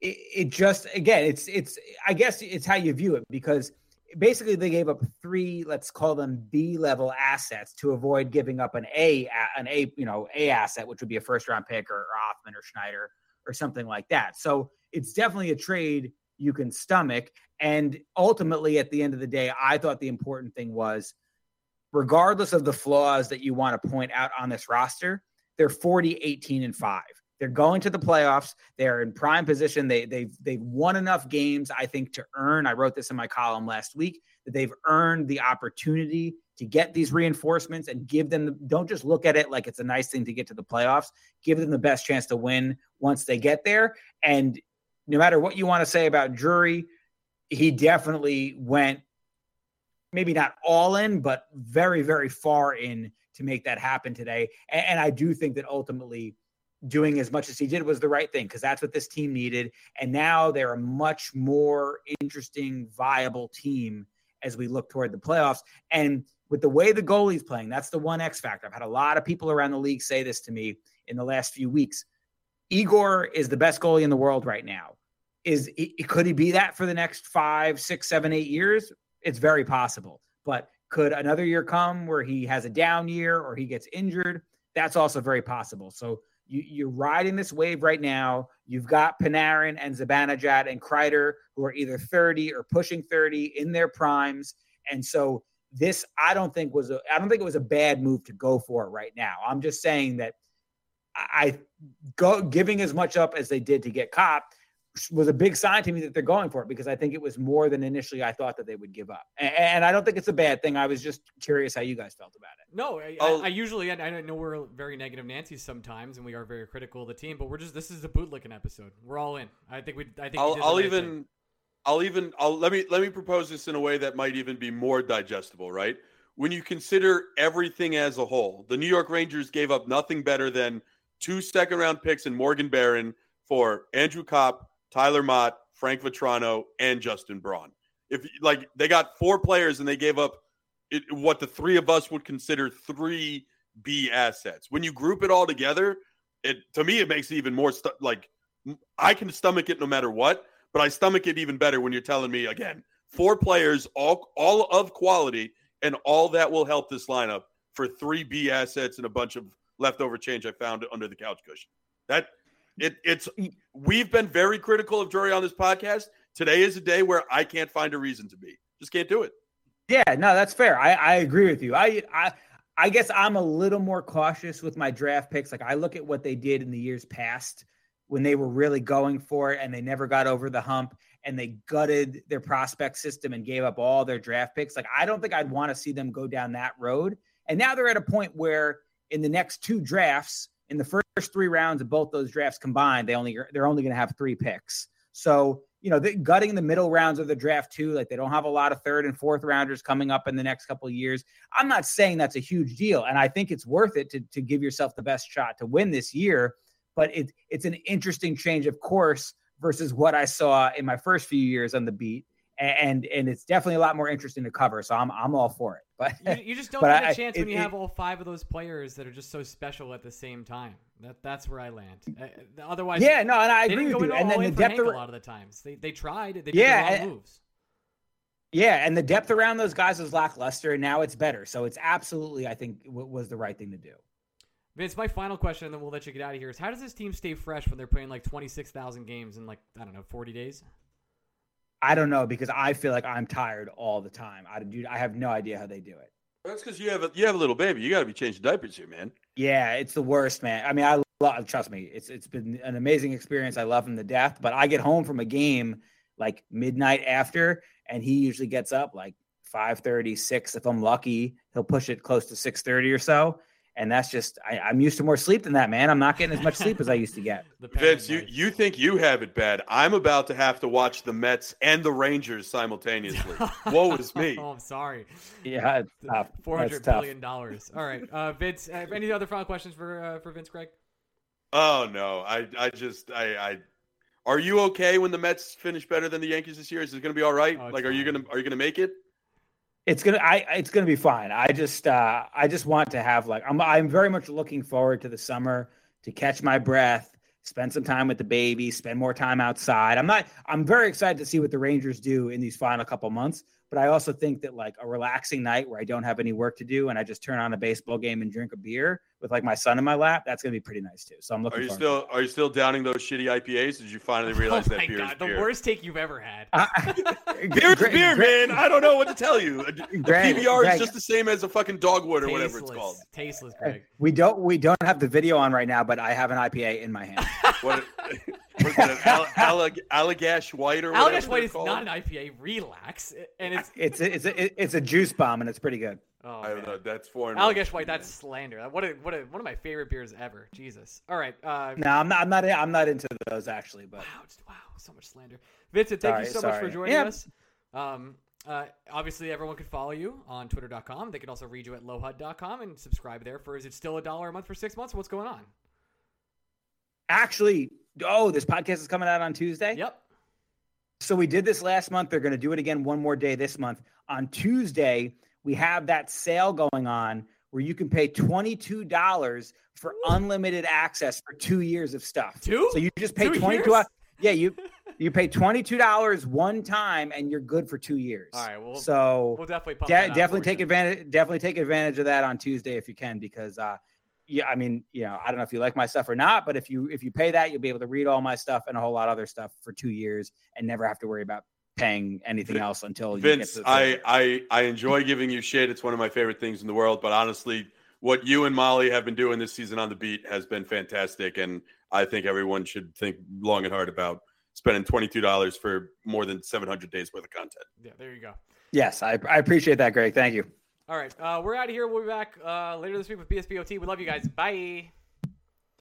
it, it just again it's it's I guess it's how you view it because basically they gave up three let's call them B level assets to avoid giving up an A an A you know A asset which would be a first round pick or, or Othmann or Schneider or something like that. So it's definitely a trade you can stomach. And ultimately, at the end of the day, I thought the important thing was, regardless of the flaws that you want to point out on this roster, they're 40, 18, and 5. They're going to the playoffs. They're in prime position. They, they've they've won enough games, I think, to earn. I wrote this in my column last week that they've earned the opportunity to get these reinforcements and give them. The, don't just look at it like it's a nice thing to get to the playoffs. Give them the best chance to win once they get there. And no matter what you want to say about Drury, he definitely went maybe not all in, but very, very far in to make that happen today. And, and I do think that ultimately doing as much as he did was the right thing because that's what this team needed. And now they're a much more interesting, viable team as we look toward the playoffs. And with the way the goalie's playing, that's the one X factor. I've had a lot of people around the league say this to me in the last few weeks. Igor is the best goalie in the world right now. Is could he be that for the next five, six, seven, eight years? It's very possible. But could another year come where he has a down year or he gets injured? That's also very possible. So you, you're riding this wave right now. You've got Panarin and Zibanejad and Kreider who are either 30 or pushing 30 in their primes. And so this I don't think was a I don't think it was a bad move to go for it right now. I'm just saying that I go giving as much up as they did to get Copp was a big sign to me that they're going for it because I think it was more than initially I thought that they would give up. And, and I don't think it's a bad thing. I was just curious how you guys felt about it. No, I, I, oh. I usually I know we're very negative Nancy's sometimes, and we are very critical of the team. But we're just this is a bootlicking episode. We're all in. I think we. I think I'll, we I'll even. Thing. I'll even. I'll let me let me propose this in a way that might even be more digestible. Right when you consider everything as a whole, the New York Rangers gave up nothing better than two second round picks and Morgan Barron for Andrew Copp, Tyler Motte, Frank Vatrano, and Justin Braun. If like they got four players and they gave up it, what the three of us would consider three B assets. When you group it all together, it to me it makes it even more stu- like I can stomach it no matter what, but I stomach it even better when you're telling me again four players all all of quality and all that will help this lineup for three B assets and a bunch of leftover change I found under the couch cushion. That it, it's we've been very critical of Drury on this podcast. Today is a day where I can't find a reason to be. Just can't do it. Yeah, no, that's fair. I, I agree with you. I, I I guess I'm a little more cautious with my draft picks. Like I look at what they did in the years past when they were really going for it and they never got over the hump and they gutted their prospect system and gave up all their draft picks. Like I don't think I'd want to see them go down that road. And now they're at a point where in the next two drafts, in the first three rounds of both those drafts combined, they only they're only going to have three picks. So you know, gutting the middle rounds of the draft too, like they don't have a lot of third and fourth rounders coming up in the next couple years. I'm not saying that's a huge deal, and I think it's worth it to to give yourself the best shot to win this year. But it it's an interesting change of course versus what I saw in my first few years on the beat and and it's definitely a lot more interesting to cover. So I'm I'm all for it. But you, you just don't get a chance I, when it, you have all five of those players that are just so special at the same time. That that's where I land. Uh, otherwise, yeah, no, and I agree with you. And then the depth of, a lot of the times they they tried. They did yeah, the moves. Yeah, and the depth around those guys was lackluster, and now it's better. So it's absolutely, I think, w- was the right thing to do. Vince, my final question, and then we'll let you get out of here, is how does this team stay fresh when they're playing like twenty six thousand games in like I don't know forty days? I don't know because I feel like I'm tired all the time. I do. I have no idea how they do it. That's because you have a you have a little baby. You got to be changing diapers here, man. Yeah, it's the worst, man. I mean, I love. Trust me, it's it's been an amazing experience. I love him to death. But I get home from a game like midnight after, and he usually gets up like 5 30, 6 if I'm lucky. He'll push it close to 6 30 or so and that's just I, am used to more sleep than that, man. I'm not getting as much sleep as I used to get. Vince, you, you think you have it bad? I'm about to have to watch the Mets and the Rangers simultaneously. Woe is me. oh, I'm sorry. Yeah, four hundred billion dollars. All right, uh, Vince. Uh, any other final questions for uh, for Vince Craig? Oh no, I I just I I. Are you okay when the Mets finish better than the Yankees this year? Is it going to be all right? Oh, like, are you gonna are you gonna make it? It's gonna I it's gonna be fine. I just uh I just want to have like I'm I'm very much looking forward to the summer to catch my breath, spend some time with the baby, spend more time outside. I'm not I'm very excited to see what the Rangers do in these final couple months. But I also think that like a relaxing night where I don't have any work to do and I just turn on a baseball game and drink a beer with like my son in my lap, that's gonna be pretty nice too. So I'm looking. Are you still Are you still downing those shitty IPAs? Did you finally oh realize oh that beer God, is beer? The worst take you've ever had. Uh, beer is beer, man. I don't know what to tell you. The Greg, PBR Greg, is just the same as a fucking dogwood or whatever it's called. Tasteless, Greg. We don't we don't have the video on right now, but I have an IPA in my hand. what? was it an Alleg- Allagash White or whatever? Allagash White is not an IPA. Relax, and it's it's a, it's a, it's a juice bomb, and it's pretty good. Oh, I don't know. That's foreign. Allagash White. That's slander. What a, what a, one of my favorite beers ever. Jesus. All right. Uh, no, I'm not. I'm not. I'm not into those actually. But wow, just, wow, so much slander. Vincent, thank sorry, you so sorry. much for joining yeah. us. Um, uh, obviously, everyone can follow you on Twitter.com. They can also read you at lohud.com and subscribe there. For is it still a dollar a month for six months? What's going on? Actually, oh, this podcast is coming out on Tuesday. Yep. So we did this last month. They're going to do it again one more day this month. On Tuesday, we have that sale going on where you can pay $22 for unlimited access for two years of stuff. Two? So you just pay 22 years? Yeah, you you pay $22 one time and you're good for two years. All right. Well, so we'll definitely de- definitely take advantage definitely take advantage of that on Tuesday if you can because uh yeah, I mean, you know, I don't know if you like my stuff or not, but if you if you pay that, you'll be able to read all my stuff and a whole lot of other stuff for two years and never have to worry about paying anything else until you Vince, get to the I, I I enjoy giving you shit. It's one of my favorite things in the world. But honestly, what you and Molly have been doing this season on the beat has been fantastic, and I think everyone should think long and hard about spending twenty two dollars for more than seven hundred days worth of content. Yeah, there you go. Yes, I, I appreciate that, Greg. Thank you. All right, uh, we're out of here. We'll be back uh, later this week with BSBOT. We love you guys. Bye.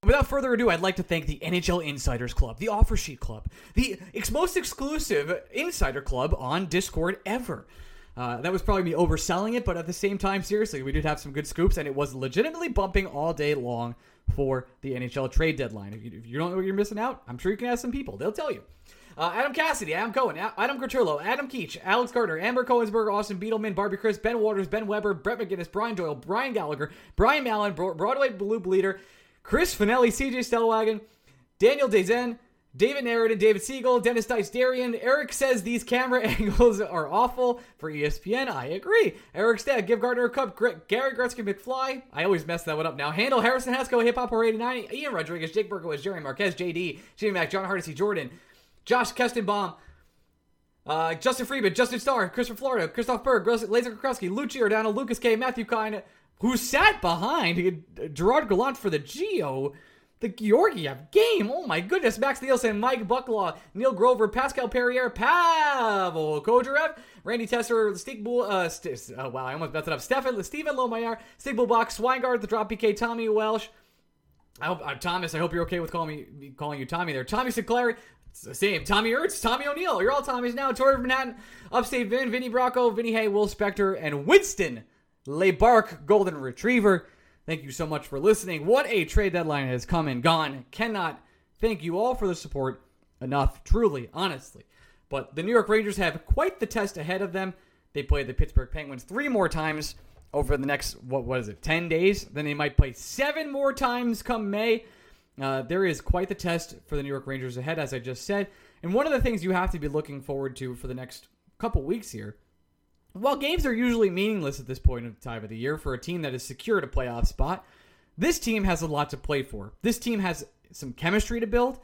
Without further ado, I'd like to thank the NHL Insiders Club, the Offer Sheet Club, the ex- most exclusive insider club on Discord ever. Uh, that was probably me overselling it, but at the same time, seriously, we did have some good scoops, and it was legitimately bumping all day long for the NHL trade deadline. If you, if you don't know what you're missing out, I'm sure you can ask some people. They'll tell you. Uh, Adam Cassidy, Adam Cohen, Adam Curturlo, Adam Keach, Alex Gardner, Amber Cohensberger, Austin Beetleman, Barbie Chris, Ben Waters, Ben Weber, Brett McGinnis, Brian Doyle, Brian Gallagher, Brian Mallon, Bro- Broadway Blue Bleeder, Chris Finelli, CJ Stellwagen, Daniel Dezen, David Narrative, David Siegel, Dennis Dice Darian. Eric says these camera angles are awful for ESPN. I agree. Eric Stagg, give Gardner a cup. Gary Gretzky McFly. I always mess that one up now. Handle Harrison Haskell, Hip Hop 89. Ian Rodriguez, Jake Berkowitz, Jerry Marquez, JD, Jimmy Mack, John Hardesty, Jordan, Josh Kestenbaum, uh, Justin Freeman, Justin Starr, Christopher Florida, Christoph Berg, Laser Krukowski, Lou Giordano, Lucas K, Matthew Kine, who sat behind Gerard Gallant for the Geo, the Georgiev game. Oh my goodness. Max Nielsen, Mike Bucklaw, Neil Grover, Pascal Perrier, Pavel Kojarev, Randy Tesser, Bull, uh, St- oh, wow, I almost messed it up. Stefan, Stephen Lomayer, Stig Swingard, the Drop PK, Tommy Welsh, I hope, uh, Thomas, I hope you're okay with calling me calling you Tommy there. Tommy Sinclair, same. Tommy Ertz, Tommy O'Neill. You're all Tommys now. Tori Manhattan, Upstate Vin, Vinny Bracco, Vinny Hay, Will Spector, and Winston LeBark, Golden Retriever. Thank you so much for listening. What a trade deadline has come and gone. Cannot thank you all for the support enough, truly, honestly. But the New York Rangers have quite the test ahead of them. They play the Pittsburgh Penguins three more times over the next, what was it, 10 days? Then they might play seven more times come May. Uh, there is quite the test for the New York Rangers ahead, as I just said. And one of the things you have to be looking forward to for the next couple weeks here while games are usually meaningless at this point in time of the year for a team that has secured a playoff spot, this team has a lot to play for. This team has some chemistry to build.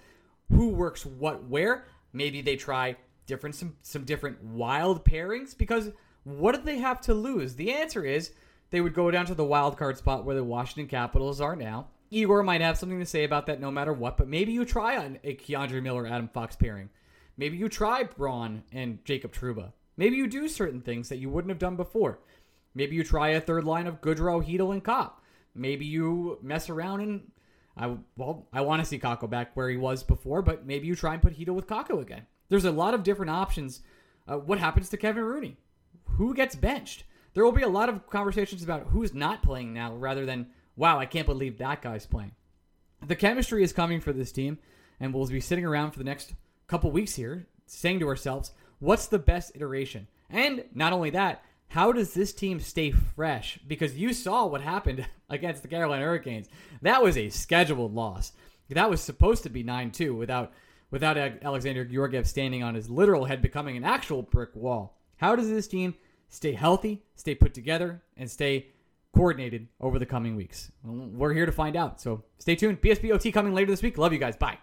Who works what where? Maybe they try different some some different wild pairings because what do they have to lose? The answer is they would go down to the wild card spot where the Washington Capitals are now. Igor might have something to say about that no matter what, but maybe you try on a K'Andre Miller Adam Fox pairing. Maybe you try Braun and Jacob Trouba. Maybe you do certain things that you wouldn't have done before. Maybe you try a third line of Goodrow, Chytil, and Copp. Maybe you mess around and I well, I want to see Kakko back where he was before, but maybe you try and put Chytil with Kakko again. There's a lot of different options. Uh, what happens to Kevin Rooney? Who gets benched? There will be a lot of conversations about who's not playing now, rather than wow, I can't believe that guy's playing. The chemistry is coming for this team, and we'll be sitting around for the next couple weeks here, saying to ourselves, what's the best iteration? And not only that, how does this team stay fresh? Because you saw what happened against the Carolina Hurricanes. That was a scheduled loss. That was supposed to be 9-2 without without Alexander Georgiev standing on his literal head becoming an actual brick wall. How does this team stay healthy, stay put together, and stay coordinated over the coming weeks? We're here to find out. So stay tuned. BSBOT coming later this week. Love you guys. Bye.